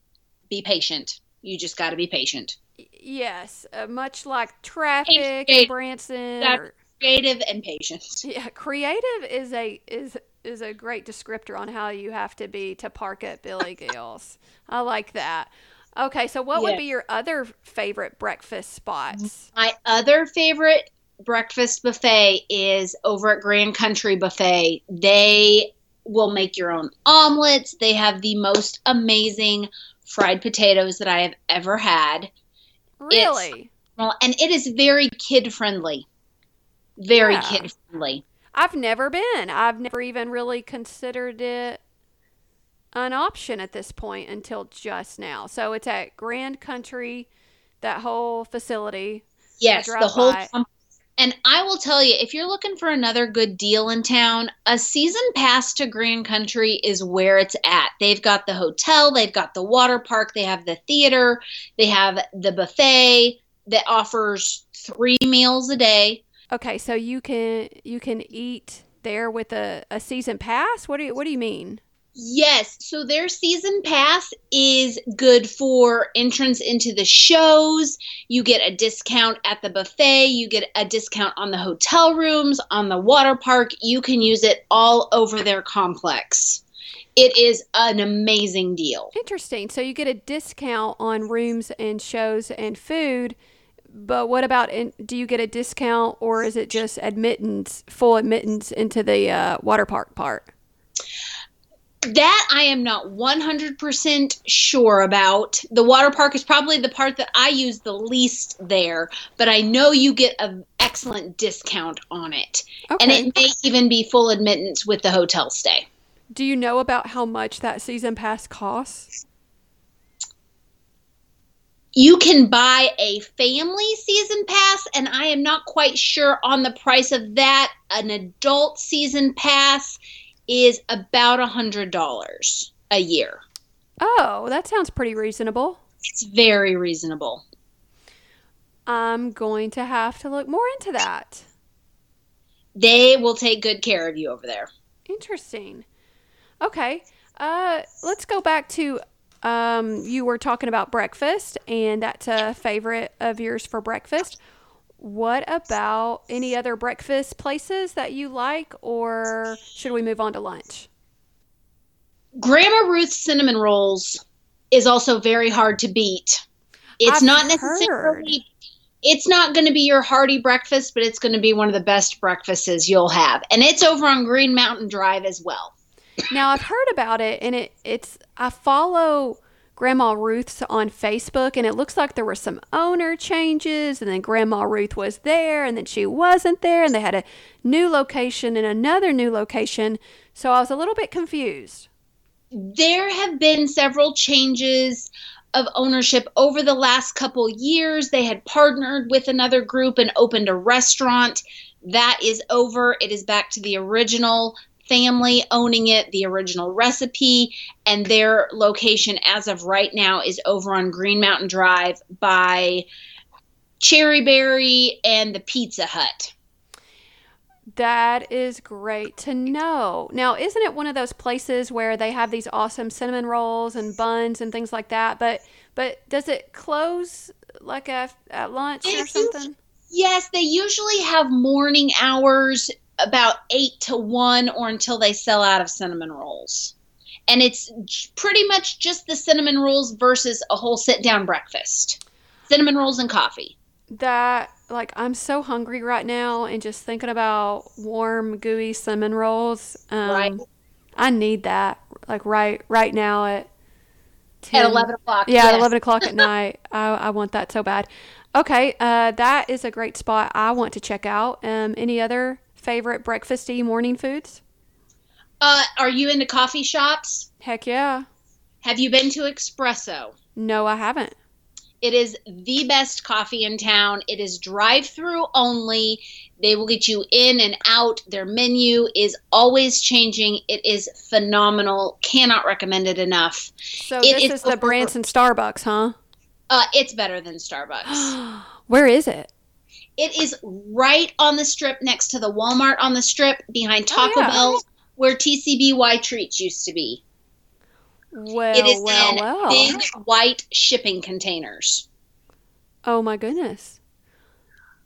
be patient. You just got to be patient. Yes, uh, much like traffic in Branson. Or, Creative and patient. yeah, creative is a is is a great descriptor on how you have to be to park at Billy Gail's. I like that. Okay, so what would be your other favorite breakfast spots? My other favorite breakfast buffet is over at Grand Country Buffet. They will make your own omelets. They have the most amazing fried potatoes that I have ever had. Really? Well, and it is very kid friendly. Very Yeah. kid friendly. I've never been. I've never even really considered it an option at this point until just now. So it's at Grand Country, that whole facility. Yes, the whole com- And I will tell you, if you're looking for another good deal in town, a season pass to Grand Country is where it's at. They've got the hotel, they've got the water park, they have the theater, they have the buffet that offers three meals a day. Okay, so you can you can eat there with a, a season pass? What do you what do you mean? Yes. So their season pass is good for entrance into the shows. You get a discount at the buffet. You get a discount on the hotel rooms, on the water park. You can use it all over their complex. It is an amazing deal. Interesting. So you get a discount on rooms and shows and food. But what about in, do you get a discount or is it just admittance, full admittance into the uh, water park part? That I am not 100% sure about. The water park is probably the part that I use the least there, but I know you get an excellent discount on it. Okay. And it may even be full admittance with the hotel stay. Do you know about how much that season pass costs? You can buy a family season pass, and I am not quite sure on the price of that. An adult season pass is about a hundred dollars a year. Oh, that sounds pretty reasonable. It's very reasonable. I'm going to have to look more into that. They will take good care of you over there. Interesting. Okay. Uh, let's go back to um, you were talking about breakfast, and that's a favorite of yours for breakfast. What about any other breakfast places that you like, or should we move on to lunch? Grandma Ruth's cinnamon rolls is also very hard to beat. It's I've not necessarily heard. it's not going to be your hearty breakfast, but it's going to be one of the best breakfasts you'll have. And it's over on Green Mountain Drive as well. Now I've heard about it and it it's I follow Grandma Ruth's on Facebook, and it looks like there were some owner changes, and then Grandma Ruth was there, and then she wasn't there, and they had a new location and another new location. So I was a little bit confused. There have been several changes of ownership over the last couple years. They had partnered with another group and opened a restaurant. That is over. It is back to the original family owning it, the original recipe, and their location as of right now is over on Green Mountain Drive by Cherry Berry and the Pizza Hut. That is great to know. Now, isn't it one of those places where they have these awesome cinnamon rolls and buns and things like that? But but does it close like at, at lunch or something? Yes, they usually have morning hours about eight to one or until they sell out of cinnamon rolls. And it's pretty much just the cinnamon rolls versus a whole sit down breakfast. Cinnamon rolls and coffee. That, like, I'm so hungry right now and just thinking about warm, gooey cinnamon rolls. Um, right. I need that, like, right right now at 10, at 11 o'clock. Yeah, yes. at 11 o'clock at night. I, I want that so bad. Okay, uh, that is a great spot I want to check out. Um, any other favorite breakfasty morning foods? Uh, are you into coffee shops? Heck yeah. Have you been to Espresso? No, I haven't. It is the best coffee in town. It is drive through only. They will get you in and out. Their menu is always changing. It is phenomenal. Cannot recommend it enough. So it this is, is the Branson Starbucks, huh? Uh, it's better than Starbucks. Where is it? It is right on the strip next to the Walmart on the strip behind oh, Taco oh, yeah. Bell, where TCBY Treats used to be. Well, it is well, in well. big white shipping containers. Oh my goodness!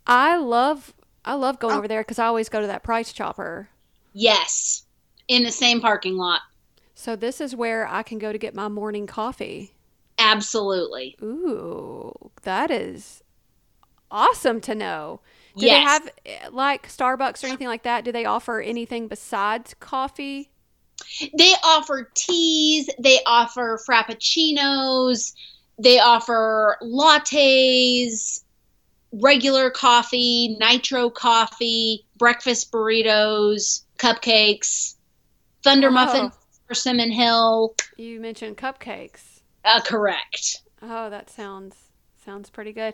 I love I love going oh. over there because I always go to that Price Chopper. Yes, in the same parking lot. So this is where I can go to get my morning coffee. Absolutely. Ooh, that is awesome to know. Do yes. they have eh, like Starbucks or anything like that? Do they offer anything besides coffee? They offer teas, they offer frappuccinos, they offer lattes, regular coffee, nitro coffee, breakfast burritos, cupcakes, thunder oh. muffins Persimmon Hill. You mentioned cupcakes. Uh, correct. Oh, that sounds sounds pretty good.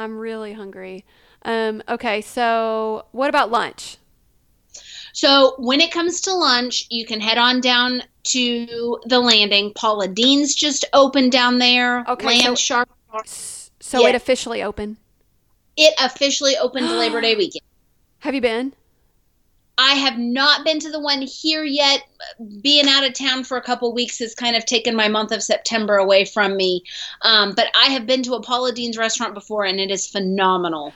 I'm really hungry. Um, okay, so what about lunch? So when it comes to lunch, you can head on down to the landing. Paula Deen's just opened down there. Okay, Land so- Shark. So Yeah. it officially opened. It officially opened Labor Day weekend. Have you been? I have not been to the one here yet. Being out of town for a couple weeks has kind of taken my month of September away from me. Um, but I have been to a Paula Deen's restaurant before, and it is phenomenal.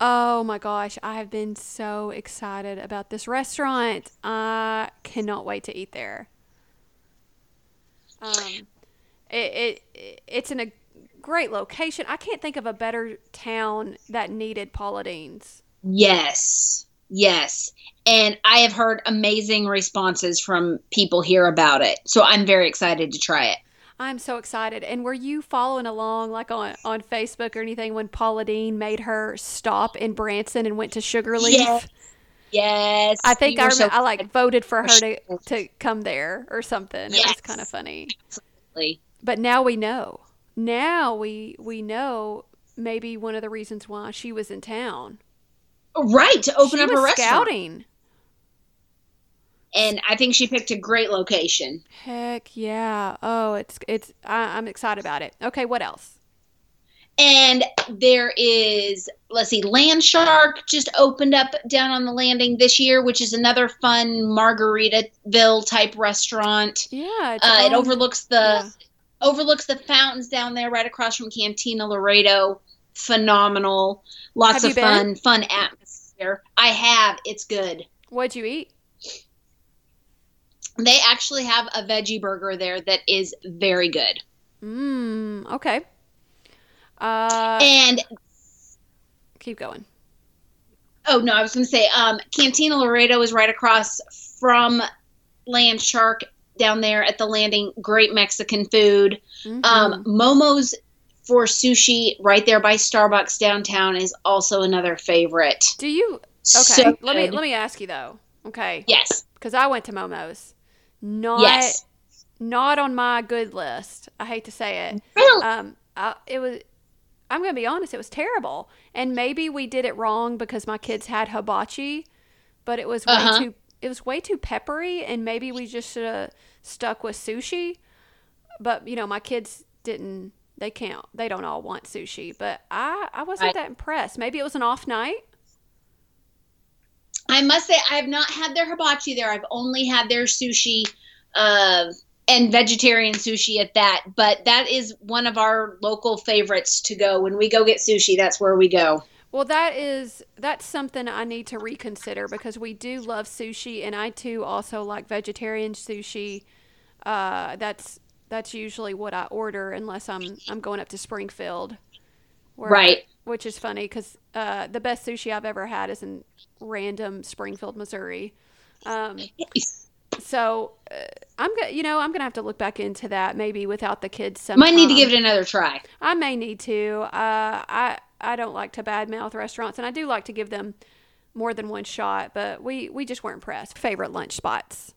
Oh my gosh, I have been so excited about this restaurant. I cannot wait to eat there. Um, it, it it's in a great location. I can't think of a better town that needed Paula Deen's. Yes, yes. And I have heard amazing responses from people here about it. So I'm very excited to try it. I'm so excited. And were you following along like on, on Facebook or anything when Paula Deen made her stop in Branson and went to Sugarleaf? Yes. Yes. I think you I so I like voted for her to, to come there or something. It was kind of funny. excited. But now we know. Now we we know maybe one of the reasons why she was in town. Right, to open she up a restaurant. scouting. And I think she picked a great location. Heck yeah! Oh, it's it's. I, I'm excited about it. Okay, what else? And there is, let's see, Land Shark just opened up down on the landing this year, which is another fun Margaritaville type restaurant. Yeah, Uh, it overlooks the yeah. overlooks the fountains down there, right across from Cantina Laredo. Phenomenal, lots Have of fun, fun atmosphere. I have. It's good. What'd you eat? They actually have a veggie burger there that is very good. Mmm. Okay. Uh, And keep going. Oh no, I was going to say, um, Cantina Laredo is right across from Land Shark down there at the landing. Great Mexican food. Mhm. Um, Momo's for sushi right there by Starbucks downtown is also another favorite. Do you? Okay. So let me let me ask you though. Okay. Yes. Because I went to Momo's. Not Yes. not on my good list. I hate to say it. Really? Um, I, it was. I'm gonna be honest. It was terrible, and maybe we did it wrong because my kids had hibachi, but it was way Uh-huh. too. It was way too peppery, and maybe we just should have stuck with sushi. But you know, my kids didn't. They can't. They don't all want sushi. But I, I wasn't Right. that impressed. Maybe it was an off night. I must say I have not had their hibachi there. I've only had their sushi uh, and vegetarian sushi at that. But that is one of our local favorites to go. When we go get sushi, that's where we go. Well, that is that's something I need to reconsider because we do love sushi, and I too also like vegetarian sushi. Uh, that's that's usually what I order unless I'm I'm going up to Springfield, where Right. which is funny because uh, the best sushi I've ever had is in random Springfield, Missouri. Um, so uh, I'm gonna you know I'm gonna have to look back into that maybe without the kids. Sometime. Might need to give it another try. I may need to. Uh, I I don't like to badmouth restaurants, and I do like to give them more than one shot. But we we just weren't impressed. Favorite lunch spots?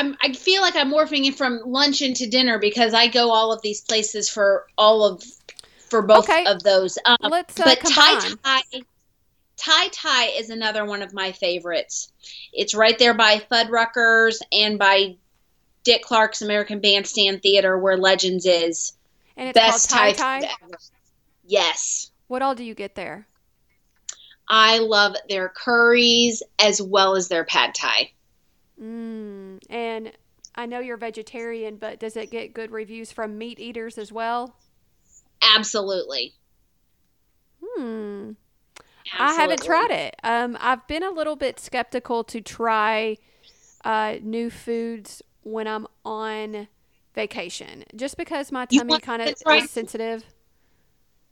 I'm, I feel like I'm morphing it from lunch into dinner because I go all of these places for all of for both Okay. of those. Um, Let's uh, but Thai. Thai Thai Thai is another one of my favorites. It's right there by Fuddruckers and by Dick Clark's American Bandstand Theater where Legends is. And it's Best called Thai ever. Yes. What all do you get there? I love their curries as well as their pad thai. Mm, and I know you're vegetarian, but does it get good reviews from meat eaters as well? Absolutely. Hmm. I haven't tried it. Um, I've been a little bit skeptical to try uh, new foods when I'm on vacation, just because my tummy kind of is sensitive.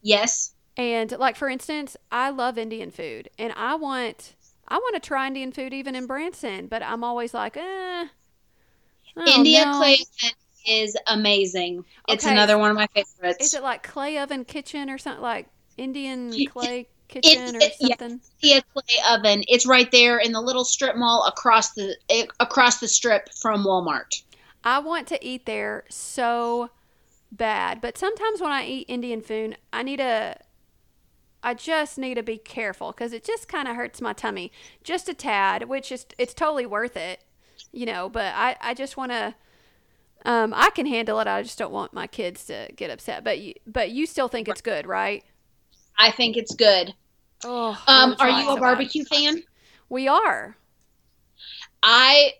Yes. And like for instance, I love Indian food, and I want I want to try Indian food even in Branson, but I'm always like, eh. Don't India know. clay oven is amazing. It's Okay. another one of my favorites. Is it like clay oven kitchen or something like Indian clay kitchen or it- yeah. something? India clay oven. It's right there in the little strip mall across the eh, across the strip from Walmart. I want to eat there so bad, but sometimes when I eat Indian food, I need a I just need to be careful because it just kind of hurts my tummy just a tad, which is it's totally worth it, you know. But I I just want to. Um, I can handle it. I just don't want my kids to get upset. But you, but you still think it's good, right? I think it's good. Oh, um, are you a so barbecue bad. fan? We are. I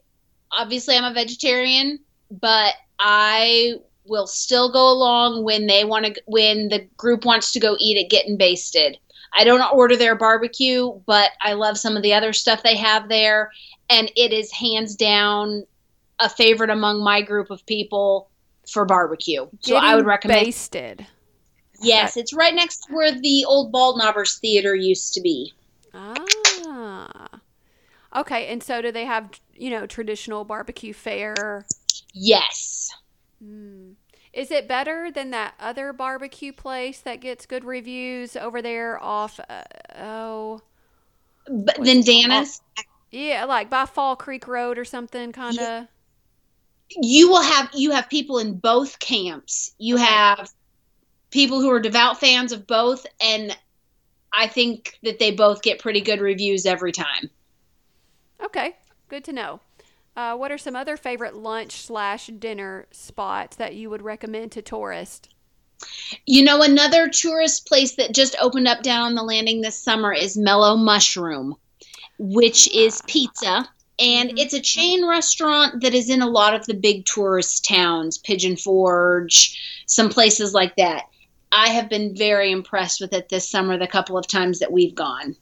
obviously I'm a vegetarian, but I will still go along when they want to when the group wants to go eat it getting basted. I don't order their barbecue, but I love some of the other stuff they have there and it is hands down a favorite among my group of people for barbecue. So I would recommend basted. Yes, it's right next to where the old Bald Knobbers Theater used to be. Ah. Okay, and so do they have, you know, traditional barbecue fare? Yes. Mm. Is it better than that other barbecue place that gets good reviews over there off? Uh, oh, but then Danna's. Yeah, like by Fall Creek Road or something, kind of. Yeah. You will have you have people in both camps. You okay. have people who are devout fans of both, and I think that they both get pretty good reviews every time. Okay, good to know. Uh, what are some other favorite lunch slash dinner spots that you would recommend to tourists? You know, another tourist place that just opened up down on the landing this summer is Mellow Mushroom, which is pizza. And mm-hmm. it's a chain restaurant that is in a lot of the big tourist towns, Pigeon Forge, some places like that. I have been very impressed with it this summer, the couple of times that we've gone.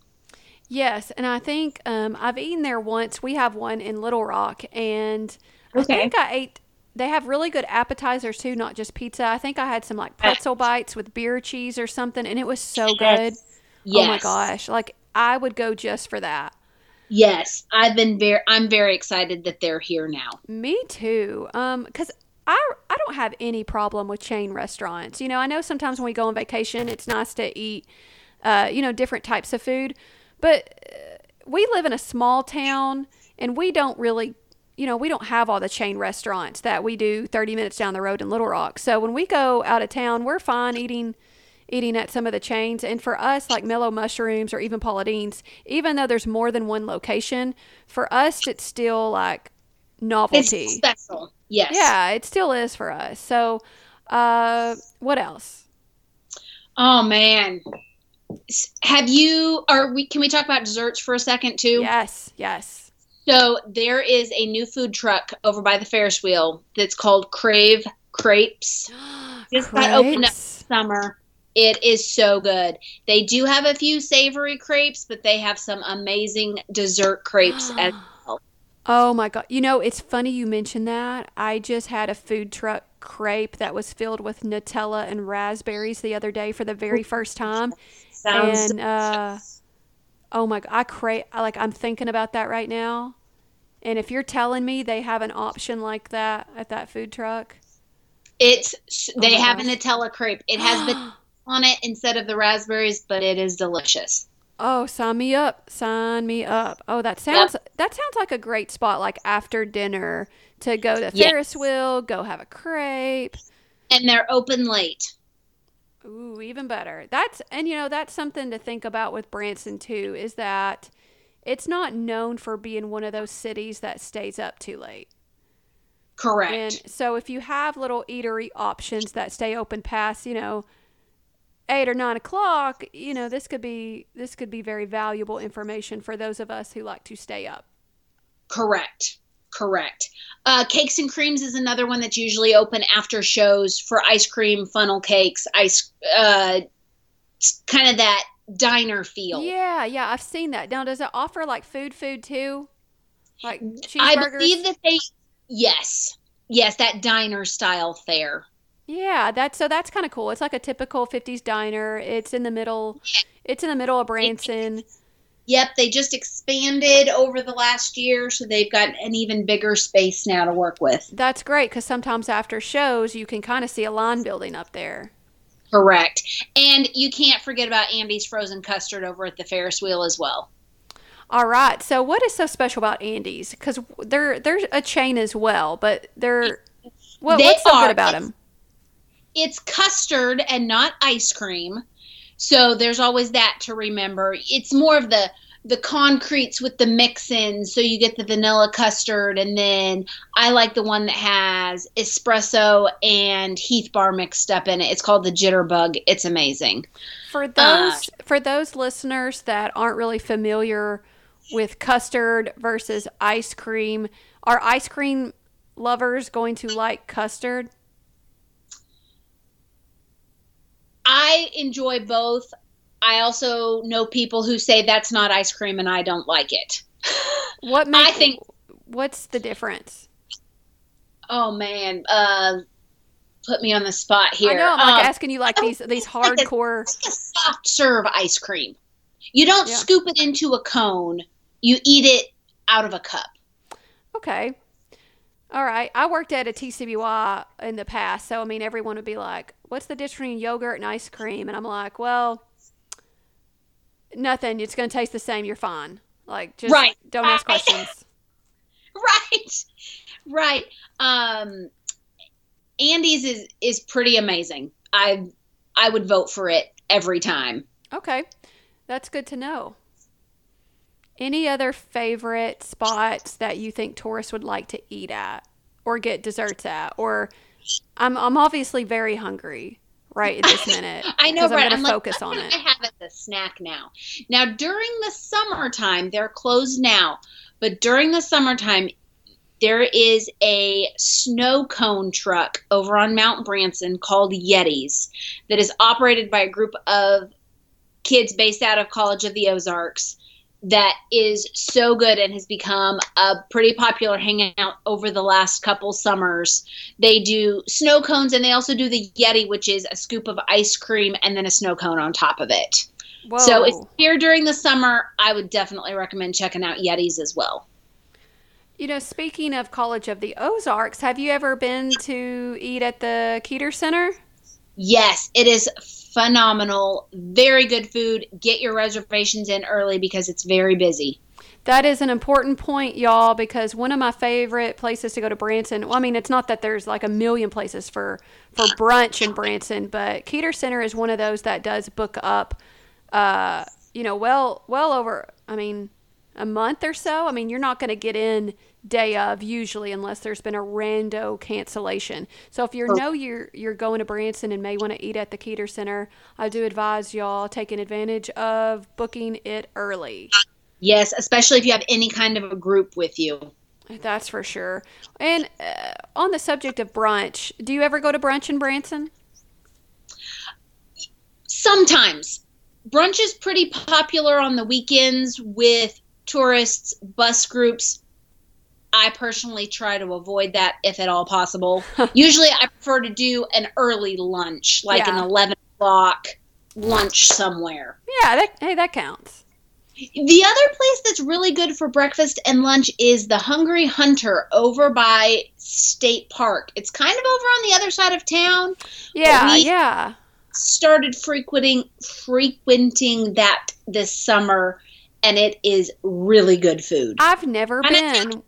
Yes, and I think um, I've eaten there once. We have one in Little Rock, and okay. I think I ate. They have really good appetizers too, not just pizza. I think I had some like pretzel bites with beer cheese or something, and it was so good. Yes. Oh my gosh! Like I would go just for that. Yes, I've been very. I'm very excited that they're here now. Me too. Um, because I I don't have any problem with chain restaurants. You know, I know sometimes when we go on vacation, it's nice to eat, uh, you know, different types of food. But uh, we live in a small town and we don't really you know, we don't have all the chain restaurants that we do 30 minutes down the road in Little Rock. So when we go out of town, we're fine eating eating at some of the chains. And for us, like Mellow Mushrooms or even Paula Deen's, even though there's more than one location, for us it's still like novelty. It's special. Yes. Yeah, it still is for us. So uh what else? Oh man have you are we can we talk about desserts for a second too yes yes so there is a new food truck over by the ferris wheel that's called crave crepes just got opened up summer it is so good they do have a few savory crepes but they have some amazing dessert crepes as well oh my god you know it's funny you mentioned that i just had a food truck crepe that was filled with nutella and raspberries the other day for the very first time Sounds and uh, oh my god, I crave like I'm thinking about that right now. And if you're telling me they have an option like that at that food truck, it's they oh have gosh. a Nutella crepe. It has the on it instead of the raspberries, but it is delicious. Oh, sign me up! Sign me up! Oh, that sounds yep. that sounds like a great spot, like after dinner to go to yes. Ferris wheel, go have a crepe. And they're open late. Ooh, even better. That's and you know that's something to think about with Branson too is that it's not known for being one of those cities that stays up too late. Correct. And so if you have little eatery options that stay open past, you know, eight or nine o'clock, you know, this could be this could be very valuable information for those of us who like to stay up. Correct. Correct. Uh, cakes and creams is another one that's usually open after shows for ice cream, funnel cakes, ice, uh, kind of that diner feel. Yeah, yeah, I've seen that. Now, does it offer like food, food too? Like cheeseburgers? I believe that they, yes, yes, that diner style fare. Yeah, that's so that's kind of cool. It's like a typical '50s diner. It's in the middle. It's in the middle of Branson. Yep, they just expanded over the last year, so they've got an even bigger space now to work with. That's great because sometimes after shows, you can kind of see a lawn building up there. Correct. And you can't forget about Andy's frozen custard over at the Ferris wheel as well. All right. So, what is so special about Andy's? Because they're they're a chain as well, but they're what, they what's so are. good about them? It's custard and not ice cream. So there's always that to remember. It's more of the the concretes with the mix-ins, so you get the vanilla custard, and then I like the one that has espresso and Heath bar mixed up in it. It's called the Jitterbug. It's amazing. For those uh, for those listeners that aren't really familiar with custard versus ice cream, are ice cream lovers going to like custard? I enjoy both. I also know people who say that's not ice cream and I don't like it. What makes, I think what's the difference? Oh man, uh put me on the spot here. I know, I'm like um, asking you like these these hardcore like a, like a soft serve ice cream. You don't yeah. scoop it into a cone. You eat it out of a cup. Okay. All right. I worked at a TCBY in the past, so I mean everyone would be like, "What's the difference between yogurt and ice cream?" And I'm like, "Well, nothing. It's going to taste the same. You're fine. Like, just right. don't ask questions. right. Right. Um, Andy's is is pretty amazing. I I would vote for it every time. Okay. That's good to know. Any other favorite spots that you think tourists would like to eat at or get desserts at or I'm I'm obviously very hungry right at this minute. I know, right? I'm going to focus like, on it. I have it the snack now. Now during the summertime, they're closed now, but during the summertime, there is a snow cone truck over on Mount Branson called Yetis that is operated by a group of kids based out of College of the Ozarks that is so good and has become a pretty popular hangout over the last couple summers. They do snow cones and they also do the Yeti, which is a scoop of ice cream and then a snow cone on top of it. Whoa. So if here during the summer, I would definitely recommend checking out Yetis as well. You know, speaking of College of the Ozarks, have you ever been to eat at the Keeter Center? Yes, it is phenomenal. Very good food. Get your reservations in early because it's very busy. That is an important point, y'all, because one of my favorite places to go to Branson. Well, I mean, it's not that there's like a million places for for brunch in Branson, but Keeter Center is one of those that does book up. Uh, you know, well, well over. I mean, a month or so. I mean, you're not going to get in day of usually unless there's been a rando cancellation. So if you know you're you're going to Branson and may want to eat at the Keeter Center, I do advise y'all taking advantage of booking it early. Yes, especially if you have any kind of a group with you. That's for sure. And uh, on the subject of brunch, do you ever go to brunch in Branson? Sometimes. Brunch is pretty popular on the weekends with tourists, bus groups, I personally try to avoid that if at all possible. Usually, I prefer to do an early lunch, like yeah. an eleven o'clock lunch somewhere. Yeah, that, hey, that counts. The other place that's really good for breakfast and lunch is the Hungry Hunter over by State Park. It's kind of over on the other side of town. Yeah, yeah. Started frequenting frequenting that this summer and it is really good food. I've never and been.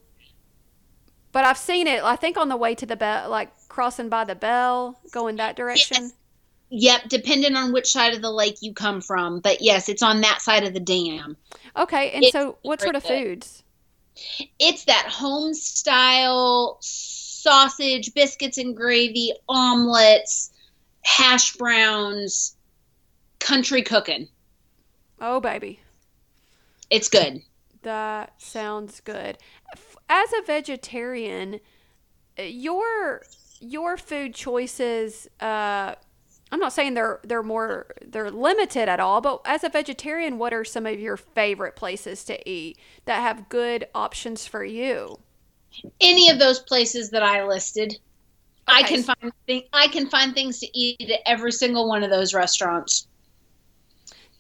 But I've seen it. I think on the way to the bell, like crossing by the bell, going that direction. Yes. Yep, depending on which side of the lake you come from. But yes, it's on that side of the dam. Okay, and it's so what sort of good. foods? It's that home style sausage, biscuits and gravy, omelets, hash browns, country cooking. Oh, baby. It's good. That sounds good as a vegetarian, your your food choices. Uh, I'm not saying they're they're more they're limited at all, but as a vegetarian, what are some of your favorite places to eat that have good options for you? Any of those places that I listed. Okay. I can find th- I can find things to eat at every single one of those restaurants.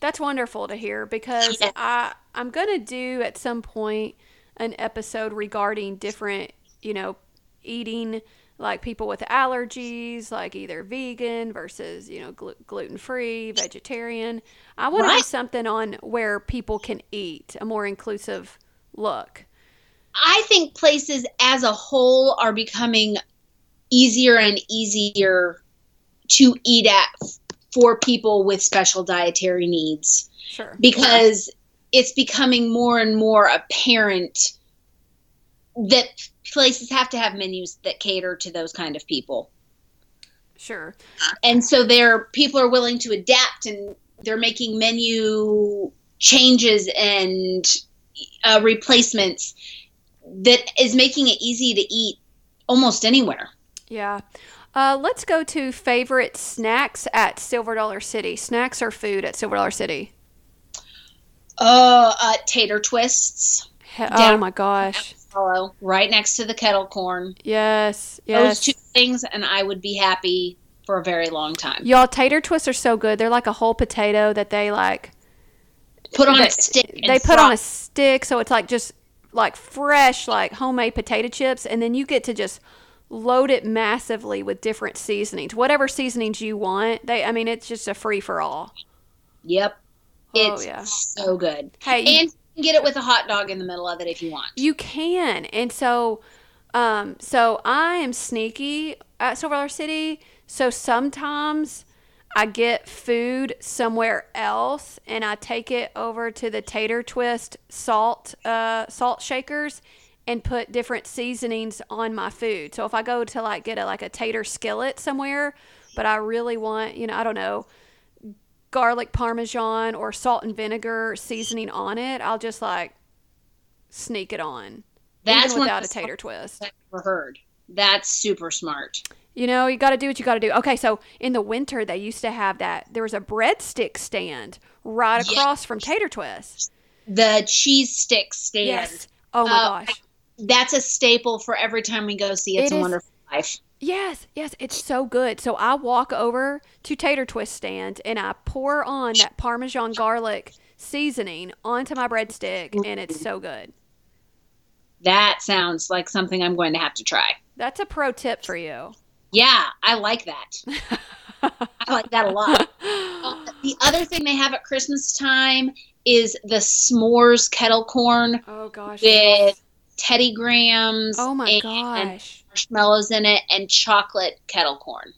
That's wonderful to hear because I I'm gonna do at some point an episode regarding different, you know, eating like people with allergies, like either vegan versus, you know, gl- gluten free, vegetarian. I want to do something on where people can eat, a more inclusive look. I think places as a whole are becoming easier and easier to eat at for people with special dietary needs Sure. because it's becoming more and more apparent that places have to have menus that cater to those kind of people. Sure. And so there people are willing to adapt and they're making menu changes and uh, replacements that is making it easy to eat almost anywhere. Yeah. Uh, let's go to favorite snacks at Silver Dollar City. Snacks or food at Silver Dollar City? Uh, uh tater twists. He- oh my gosh. Follow right next to the kettle corn. Yes. Those two things, and I would be happy for a very long time. Y'all, tater twists are so good. They're like a whole potato that they like. Put on they, a stick. They put on a stick, so it's like just like fresh, like homemade potato chips, and then you get to just load it massively with different seasonings, whatever seasonings you want. They, I mean, it's just a free for all. Yep. Oh, It's yeah. so good. Hey, And you can get it with a hot dog in the middle of it if you want. You can. And so um so I am sneaky at Silver Dollar City. So sometimes I get food somewhere else and I take it over to the tater twist salt uh salt shakers and put different seasonings on my food. So if I go to like get a like a tater skillet somewhere, but I really want, you know, I don't know, garlic parmesan or salt and vinegar seasoning on it, I'll just like sneak it on. That's even without a tater twist. I've ever heard. That's super smart. You know, you got to do what you got to do. Okay, so in the winter they used to have that. There was a breadstick stand right Yes. across from Tater Twist. The cheese stick stand. Yes. Oh my Uh, gosh. That's a staple for every time we go see It's It a Wonderful Life. Yes, yes, it's so good. So I walk over to Tater Twist stand and I pour on that Parmesan garlic seasoning onto my breadstick, and it's so good. That sounds like something I'm going to have to try. That's a pro tip for you. Yeah, I like that. I like that a lot. Uh, the other thing they have at Christmas time is the s'mores kettle corn Oh gosh. with yes. Teddy Grahams Oh my and gosh. Marshmallows in it and chocolate kettle corn.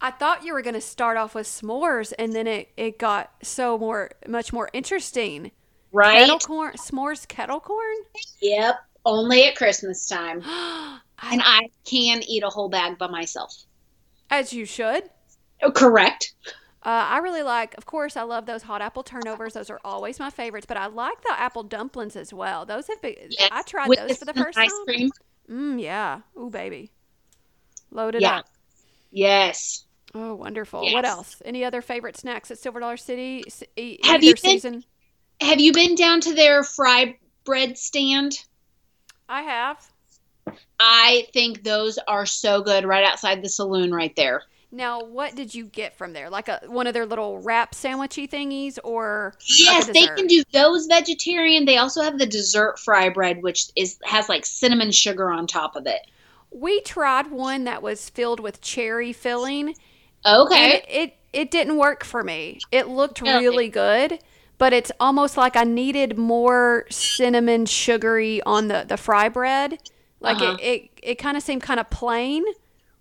I thought you were going to start off with s'mores and then it, it got so more much more interesting. Right? Kettle corn, s'mores kettle corn? Yep. Only at Christmas time. I, And I can eat a whole bag by myself. as you should. Oh, correct. Uh, I really like, of course, I love those hot apple turnovers. Those are always my favorites. But I like the apple dumplings as well. Those have been. Yes. I tried With those for the first ice time. cream. Mm, yeah. Ooh, baby. Load it Yeah. up. Yes. Oh, wonderful. Yes. What else? Any other favorite snacks at Silver Dollar City? E- Have you been- season? Have you been down to their fry bread stand? I have. I think those are so good right outside the saloon right there. Now, what did you get from there? Like a one of their little wrap sandwichy thingies, or Yes, they can do those vegetarian. They also have the dessert fry bread, which is has like cinnamon sugar on top of it. We tried one that was filled with cherry filling, Okay. it, it it didn't work for me. It looked Really? good, but it's almost like I needed more cinnamon sugary on the the fry bread. Like Uh-huh. it it, it kind of seemed kind of plain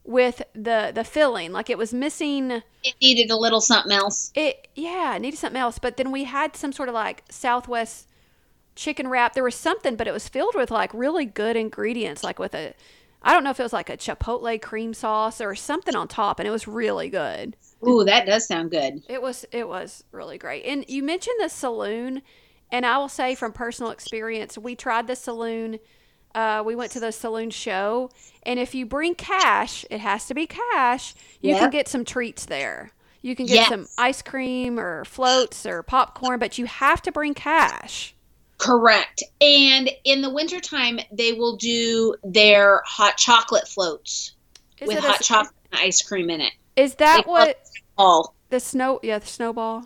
with the the filling. Like it was missing. It needed a little something else. It yeah, it needed something else. But then we had some sort of like Southwest chicken wrap. There was something, but it was filled with like really good ingredients, like with a I don't know if it was like a chipotle cream sauce or something on top, and it was really good. Ooh, that does sound good. It was it was really great. And you mentioned the saloon, and I will say from personal experience, we tried the saloon. Uh, we went to the saloon show, and if you bring cash, it has to be cash. You can get some treats there. You can get Yes. some ice cream or floats or popcorn, but you have to bring cash. Correct. And in the wintertime, they will do their hot chocolate floats Is with it a- hot chocolate and ice cream in it. Is that They what All. the snow? Yeah, the snowball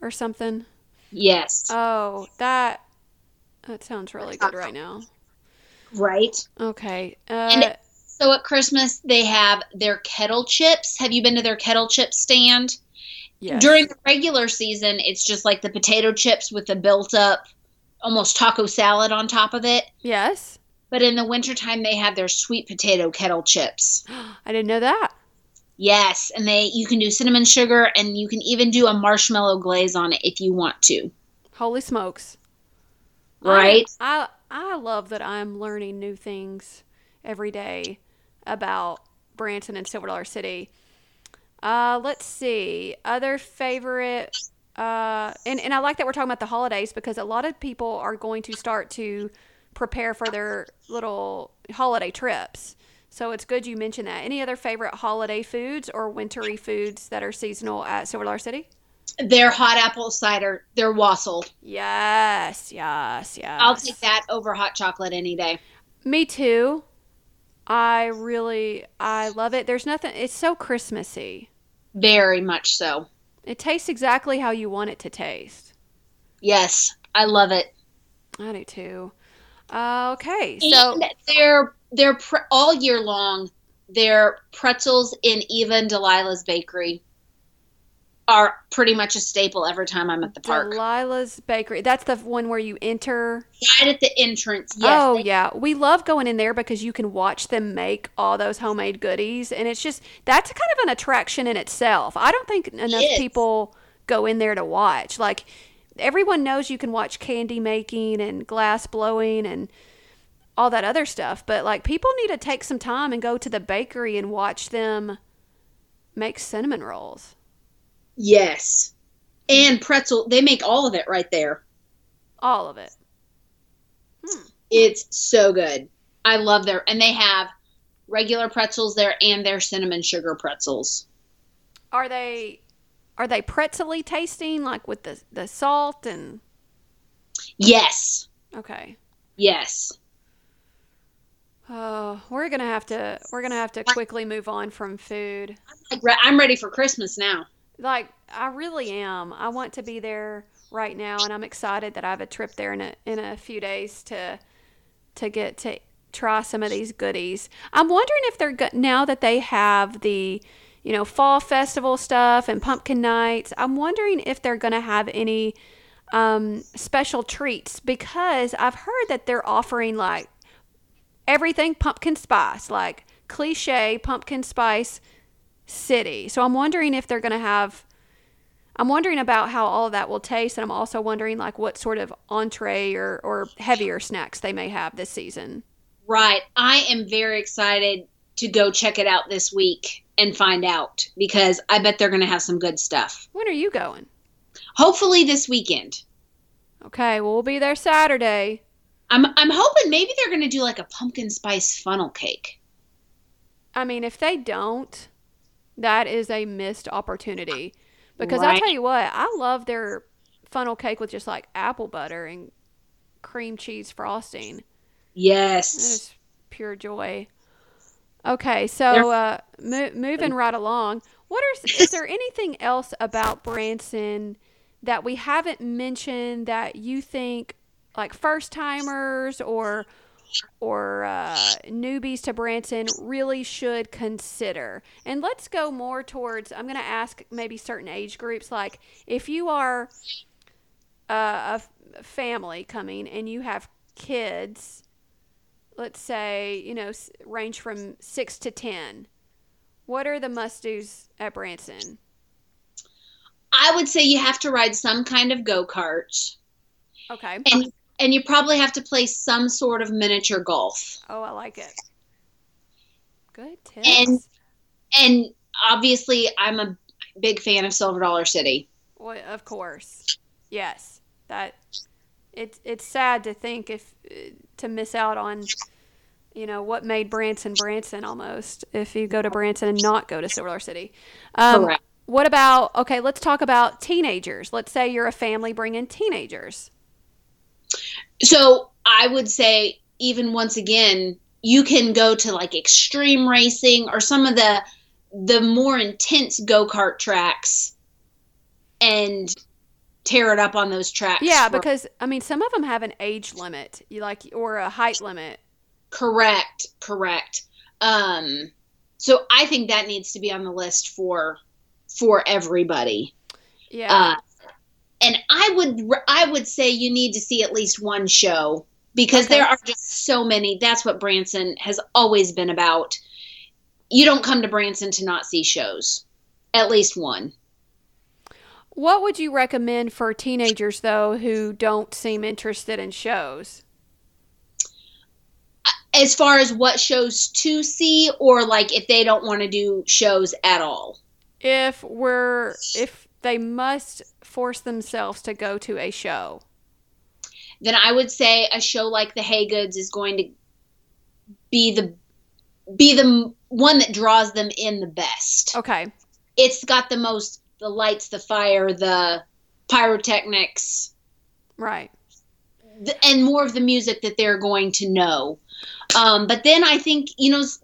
or something. Yes. Oh, that that sounds really good right now. Right. Okay. Uh, And- So at Christmas, they have their kettle chips. Have you been to their kettle chip stand? yes. During the regular season, it's just like the potato chips with the built up, almost taco salad on top of it. yes. But in the wintertime, they have their sweet potato kettle chips. I didn't know that. Yes, and they you can do cinnamon sugar and you can even do a marshmallow glaze on it if you want to. Holy smokes. Right? I, I love that I'm learning new things every day about Branson and Silver Dollar City. Uh, let's see. Other favorite uh, and, and I like that we're talking about the holidays because a lot of people are going to start to prepare for their little holiday trips. So it's good you mentioned that. Any other favorite holiday foods or wintry foods that are seasonal at Silver Dollar City? Their hot apple cider, their wassail. Yes, yes, yes. I'll take that over hot chocolate any day. Me too. I really I love it. There's nothing it's so Christmassy. Very much so. It tastes exactly how you want it to taste. Yes, I love it. I do too. Uh, okay, so And they're they're pre- all year long. They're pretzels in Eva and Delilah's bakery are pretty much a staple every time I'm at the park. Delilah's Bakery. That's the one where you enter. right at the entrance. Yes. oh they- yeah, we love going in there because you can watch them make all those homemade goodies, and it's just that's kind of an attraction in itself. I don't think enough people go in there to watch. Like everyone knows you can watch candy making and glass blowing and all that other stuff, but like people need to take some time and go to the bakery and watch them make cinnamon rolls. Yes. And pretzel, they make all of it right there. All of it. Hmm. It's so good. I love their and they have regular pretzels there and their cinnamon sugar pretzels. Are they are they pretzely tasting like with the the salt and Yes. okay. Yes. Oh, we're gonna have to we're gonna have to quickly move on from food. I'm ready for Christmas now. Like I really am. I want to be there right now, and I'm excited that I have a trip there in a in a few days to to get to try some of these goodies. I'm wondering if they're go- now that they have the you know fall festival stuff and pumpkin nights. I'm wondering if they're gonna have any um, special treats because I've heard that they're offering like everything pumpkin spice, like cliche pumpkin spice city. So I'm wondering if they're going to have. I'm wondering about how all of that will taste, and I'm also wondering like what sort of entree or, or heavier snacks they may have this season. Right. I am very excited to go check it out this week and find out because I bet they're going to have some good stuff. When are you going? Hopefully this weekend. Okay, well we'll be there Saturday. I'm I'm hoping maybe they're going to do like a pumpkin spice funnel cake. I mean, if they don't, that is a missed opportunity. Because I'll tell you what, I love their funnel cake with just like apple butter and cream cheese frosting. Yes. is pure joy. Okay, so uh, mo- moving right along, what are is there anything else about Branson that we haven't mentioned that you think like first timers or or uh, newbies to Branson really should consider? And let's go more towards. I'm going to ask maybe certain age groups, like if you are uh, a family coming and you have kids let's say, you know, range from six to 10. What are the must do's at Branson? I would say you have to ride some kind of go-kart Okay. and and you probably have to play some sort of miniature golf. Oh, I like it. Good tips. And- And obviously I'm a big fan of Silver Dollar City. well, of course. Yes. That it's it's sad to think if uh, to miss out on you know what made Branson Branson almost if you go to Branson and not go to Silver Dollar City. Um, Correct. What about okay? Let's talk about teenagers. Let's say you're a family bringing teenagers. So I would say, even once again, you can go to like extreme racing or some of the the more intense go kart tracks and tear it up on those tracks. Yeah, for- because I mean, some of them have an age limit, you like, or a height limit. correct, correct. Um, so I think that needs to be on the list for for everybody. Yeah, Uh, and I would I would say you need to see at least one show because Okay. there are just so many. That's what Branson has always been about. you don't come to Branson to not see shows. At least one. What would you recommend for teenagers though who don't seem interested in shows? As far as what shows to see or like if they don't want to do shows at all. If we're if they must force themselves to go to a show. Then I would say a show like The Haygoods is going to be the be the one that draws them in the best. Okay. It's got the most the lights, the fire, the pyrotechnics, Right. th- and more of the music that they're going to know. Um, but then I think you know, s-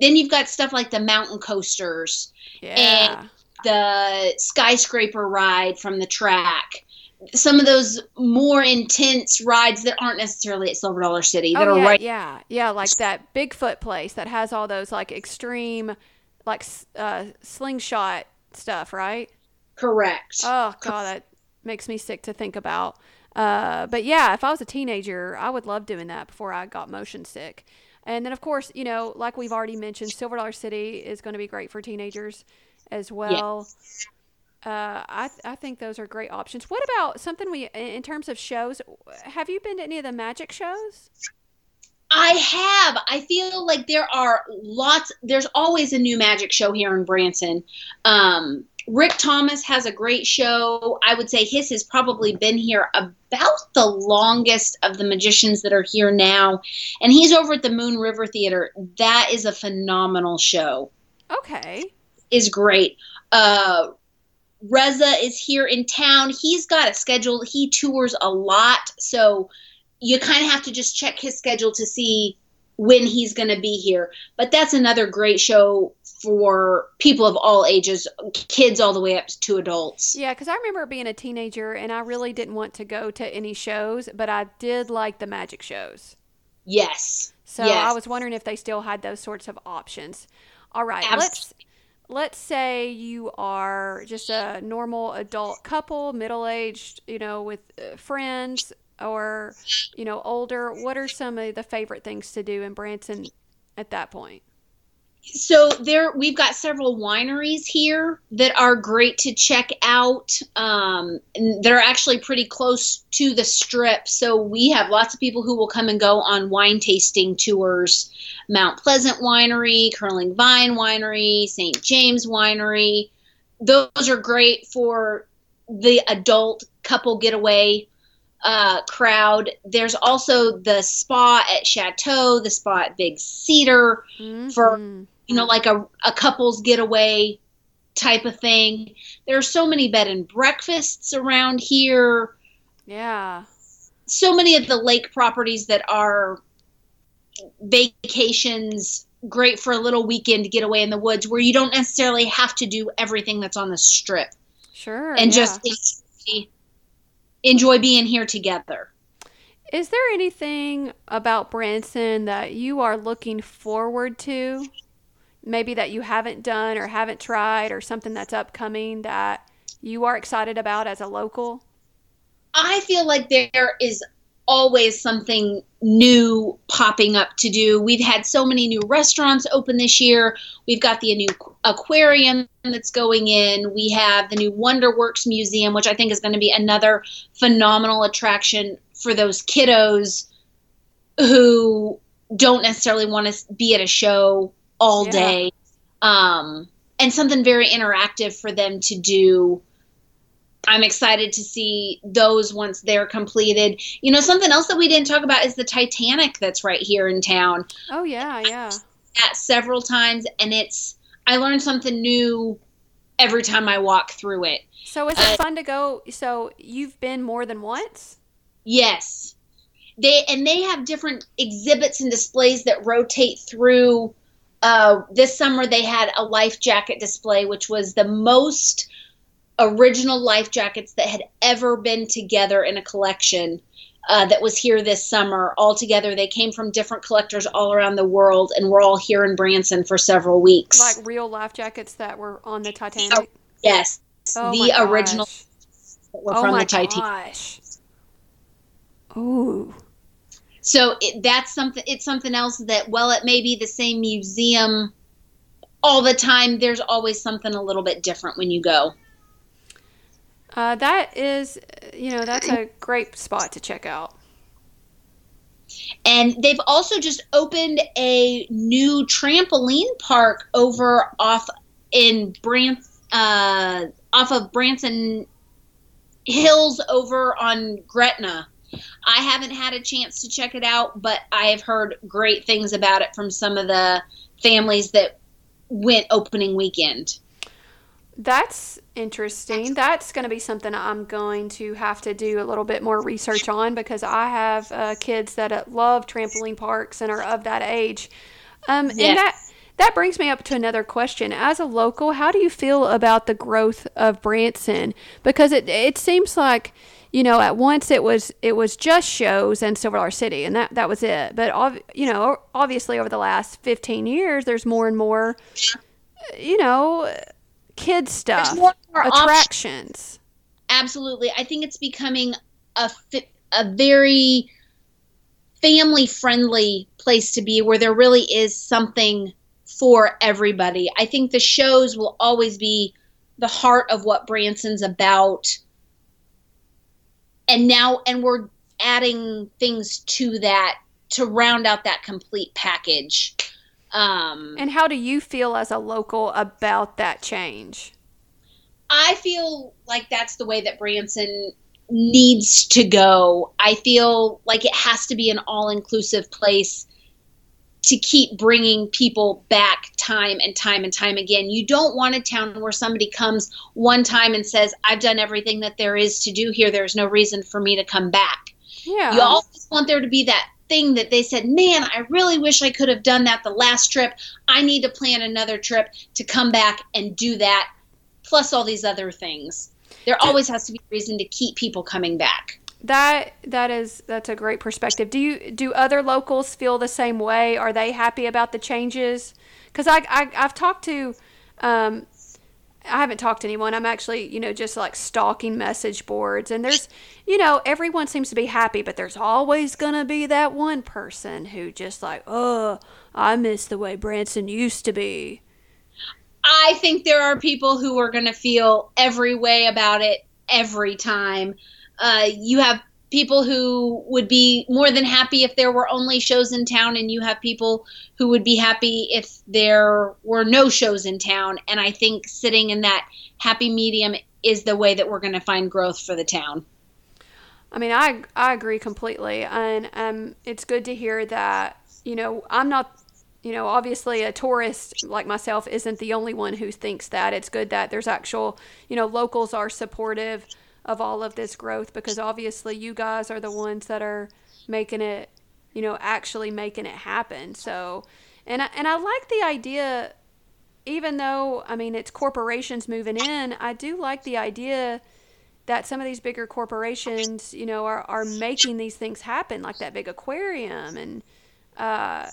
then you've got stuff like the mountain coasters, Yeah. The skyscraper ride from the track. Some of those more intense rides that aren't necessarily at Silver Dollar City that oh are yeah, right yeah, yeah, like that Bigfoot place that has all those like extreme, like uh, slingshot stuff, right? correct. Oh god, that makes me sick to think about. Uh, but yeah, if I was a teenager, I would love doing that before I got motion sick. And then of course, you know, like we've already mentioned, Silver Dollar City is going to be great for teenagers as well. Uh, I I think those are great options. What about something we in terms of shows? Have you been to any of the magic shows? I have. I feel like there are lots. There's always a new magic show here in Branson. Um, Rick Thomas has a great show. I would say his has probably been here about the longest of the magicians that are here now, and he's over at the Moon River Theater. That is a phenomenal show. Okay. Is great. Uh, Reza is here in town. He's got a schedule. He tours a lot, so you kind of have to just check his schedule to see when he's going to be here. But that's another great show for people of all ages, kids all the way up to adults. Yeah, because I remember being a teenager and I really didn't want to go to any shows, but I did like the magic shows. Yes. So Yes. I was wondering if they still had those sorts of options. All right, let's let's say you are just a normal adult couple, middle aged, you know, with uh, friends or you know older. What are some of the favorite things to do in Branson at that point? So there we've got several wineries here that are great to check out um, and they're actually pretty close to the strip. So we have lots of people who will come and go on wine tasting tours. Mount pleasant winery curling vine winery st james winery. Those are great for the adult couple getaway uh, crowd. There's also the spa at chateau the spa at big cedar For- Mhm. You know, like a, a couple's getaway type of thing. There are so many bed and breakfasts around here. yeah, So many of the lake properties that are vacations, great for a little weekend getaway in the woods where you don't necessarily have to do everything that's on the strip sure. and yeah. just enjoy, enjoy being here together. Is there anything about Branson that you are looking forward to? Maybe that you haven't done or haven't tried or something that's upcoming that you are excited about as a local? I feel like there is always something new popping up to do. We've had so many new restaurants open this year. We've got the new aquarium that's going in. We have the new Wonderworks Museum, which I think is going to be another phenomenal attraction for those kiddos who don't necessarily want to be at a show all Yeah. day. Um, and something very interactive for them to do. I'm excited to see those once they're completed. You know, something else that we didn't talk about is the Titanic that's right here in town. Oh yeah, yeah. At several times, and it's I learn something new every time I walk through it. So is Uh, it fun to go? So you've been more than once? Yes. They and they have different exhibits and displays that rotate through. Uh, this summer they had a life jacket display, which was the most original life jackets that had ever been together in a collection. Uh, that was here this summer. All together, they came from different collectors all around the world, and we're all here in Branson for several weeks. Like real life jackets that were on the Titanic? yes, Oh the original that were Oh from my the Titanic. gosh. Ooh. So it, that's something. It's something else that, well, it may be the same museum all the time. There's always something a little bit different when you go. Uh, that is, you know, that's a great spot to check out. And they've also just opened a new trampoline park over off in Brant, uh, off of Branson Hills over on Gretna. I haven't had a chance to check it out, but I have heard great things about it from some of the families that went opening weekend. That's interesting. That's going to be something I'm going to have to do a little bit more research on because I have uh, kids that uh, love trampoline parks and are of that age. Um, yes. And that that brings me up to another question. As a local, how do you feel about the growth of Branson? Because it it seems like you know at once it was it was just shows and Silver Dollar City, and that that was it. But you know, obviously over the last 15 years, there's more and more. Uh, you know kid stuff, more, more attractions. Absolutely, I think it's becoming a a very family friendly place to be where there really is something for everybody. I think the shows will always be the heart of what Branson's about. And now and we're adding things to that to round out that complete package. Um, and how do you feel as a local about that change? I feel like that's the way that Branson needs to go. I feel like it has to be an all inclusive place to keep bringing people back time and time and time again. You don't want a town where somebody comes one time and says, I've done everything that there is to do here. There's no reason for me to come back. Yeah. You always want there to be that thing that they said, man, I really wish I could have done that the last trip. I need to plan another trip to come back and do that, plus all these other things. There always has to be a reason to keep people coming back. That that is that's a great perspective. Do you do other locals feel the same way? Are they happy about the changes? Because I, I I've talked to um, I haven't talked to anyone. I'm actually, you know, just like stalking message boards. And there's, you know, everyone seems to be happy, but there's always to be that one person who just like, oh, I miss the way Branson used to be. I think there are people who are to feel every way about it every time. Uh, you have people who would be more than happy if there were only shows in town, and you have people who would be happy if there were no shows in town. And I think sitting in that happy medium is the way that we're going to find growth for the town. I mean, I I agree completely, and um, it's good to hear that. You know, I'm not. You know, obviously, a tourist like myself isn't the only one who thinks that. It's good that there's actual. You know, locals are supportive of all of this growth because obviously you guys are the ones that are making it, you know, actually making it happen. So, and I, and I like the idea, even though I mean it's corporations moving in. I do like the idea that some of these bigger corporations, you know, are are making these things happen, like that big aquarium and. Uh,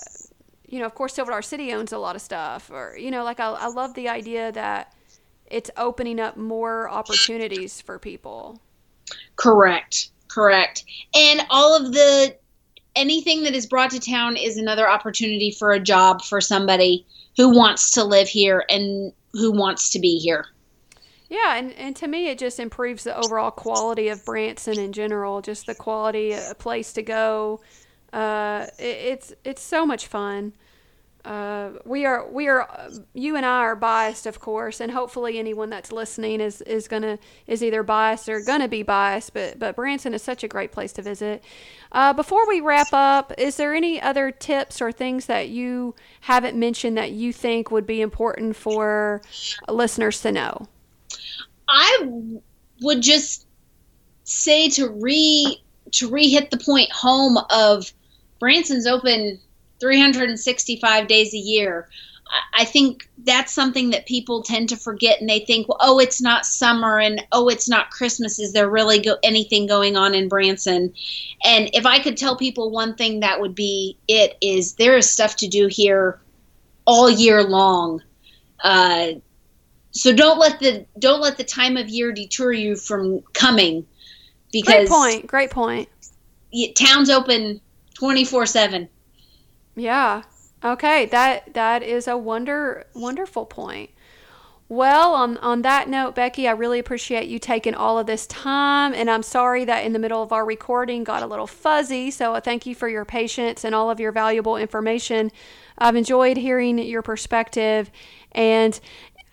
you know, of course, Silver Dollar City owns a lot of stuff, or you know, like I, I love the idea that it's opening up more opportunities for people. Correct. Correct. And all of the anything that is brought to town is another opportunity for a job for somebody who wants to live here and who wants to be here. Yeah, and, and to me, it just improves the overall quality of Branson in general. Just the quality, a place to go. Uh, it, it's it's so much fun uh, we are we are you and I are biased, of course, and hopefully anyone that's listening is is gonna is either biased or gonna be biased. But but Branson is such a great place to visit. Uh, before we wrap up, is there any other tips or things that you haven't mentioned that you think would be important for listeners to know? I would just say to re to re hit the point home of Branson's open 365 days a year. I think that's something that people tend to forget, and they think, well, oh, it's not summer, and oh, it's not Christmas. Is there really go- anything going on in Branson? And if I could tell people one thing, that would be it: is there is stuff to do here all year long. Uh, so don't let the don't let the time of year deter you from coming. Because great point. Great point. Town's open twenty four seven. Yeah. Okay, that that is a wonder wonderful point. Well, on on that note, Becky, I really appreciate you taking all of this time, and I'm sorry that in the middle of our recording got a little fuzzy. So, thank you for your patience and all of your valuable information. I've enjoyed hearing your perspective, and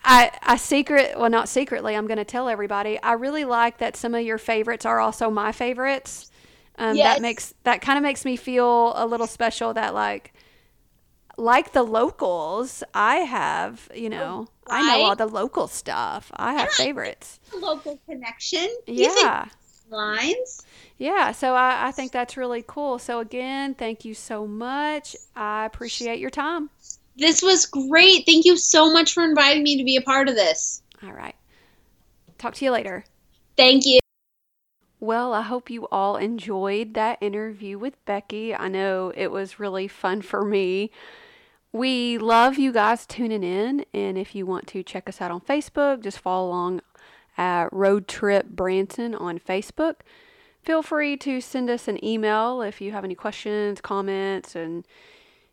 I, I secret well not secretly i'm going to tell everybody i really like that some of your favorites are also my favorites um, Yes. that makes that kind of makes me feel a little special that like like the locals i have you know oh, i know all the local stuff i have Yeah. favorites Local connection. Yeah lines. yeah so I, I think that's really cool so again thank you so much i appreciate your time This was great. Thank you so much for inviting me to be a part of this. all right talk to you later Thank you. Well, I hope you all enjoyed that interview with Becky. I know it was really fun for me. We love you guys tuning in, and if you want to check us out on Facebook, just follow along at Road Trip Branson on Facebook. Feel free to send us an email if you have any questions, comments, and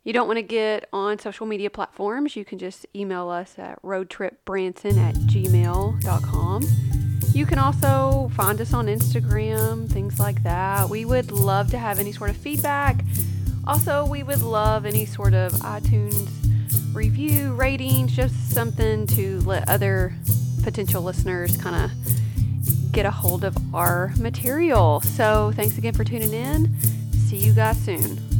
you don't want to get on social media platforms. You can just email us at roadtripbranson at gmail.com. You can also find us on Instagram, things like that. We would love to have any sort of feedback. Also, we would love any sort of iTunes review, ratings, just something to let other potential listeners kind of get a hold of our material. So, thanks again for tuning in. See you guys soon.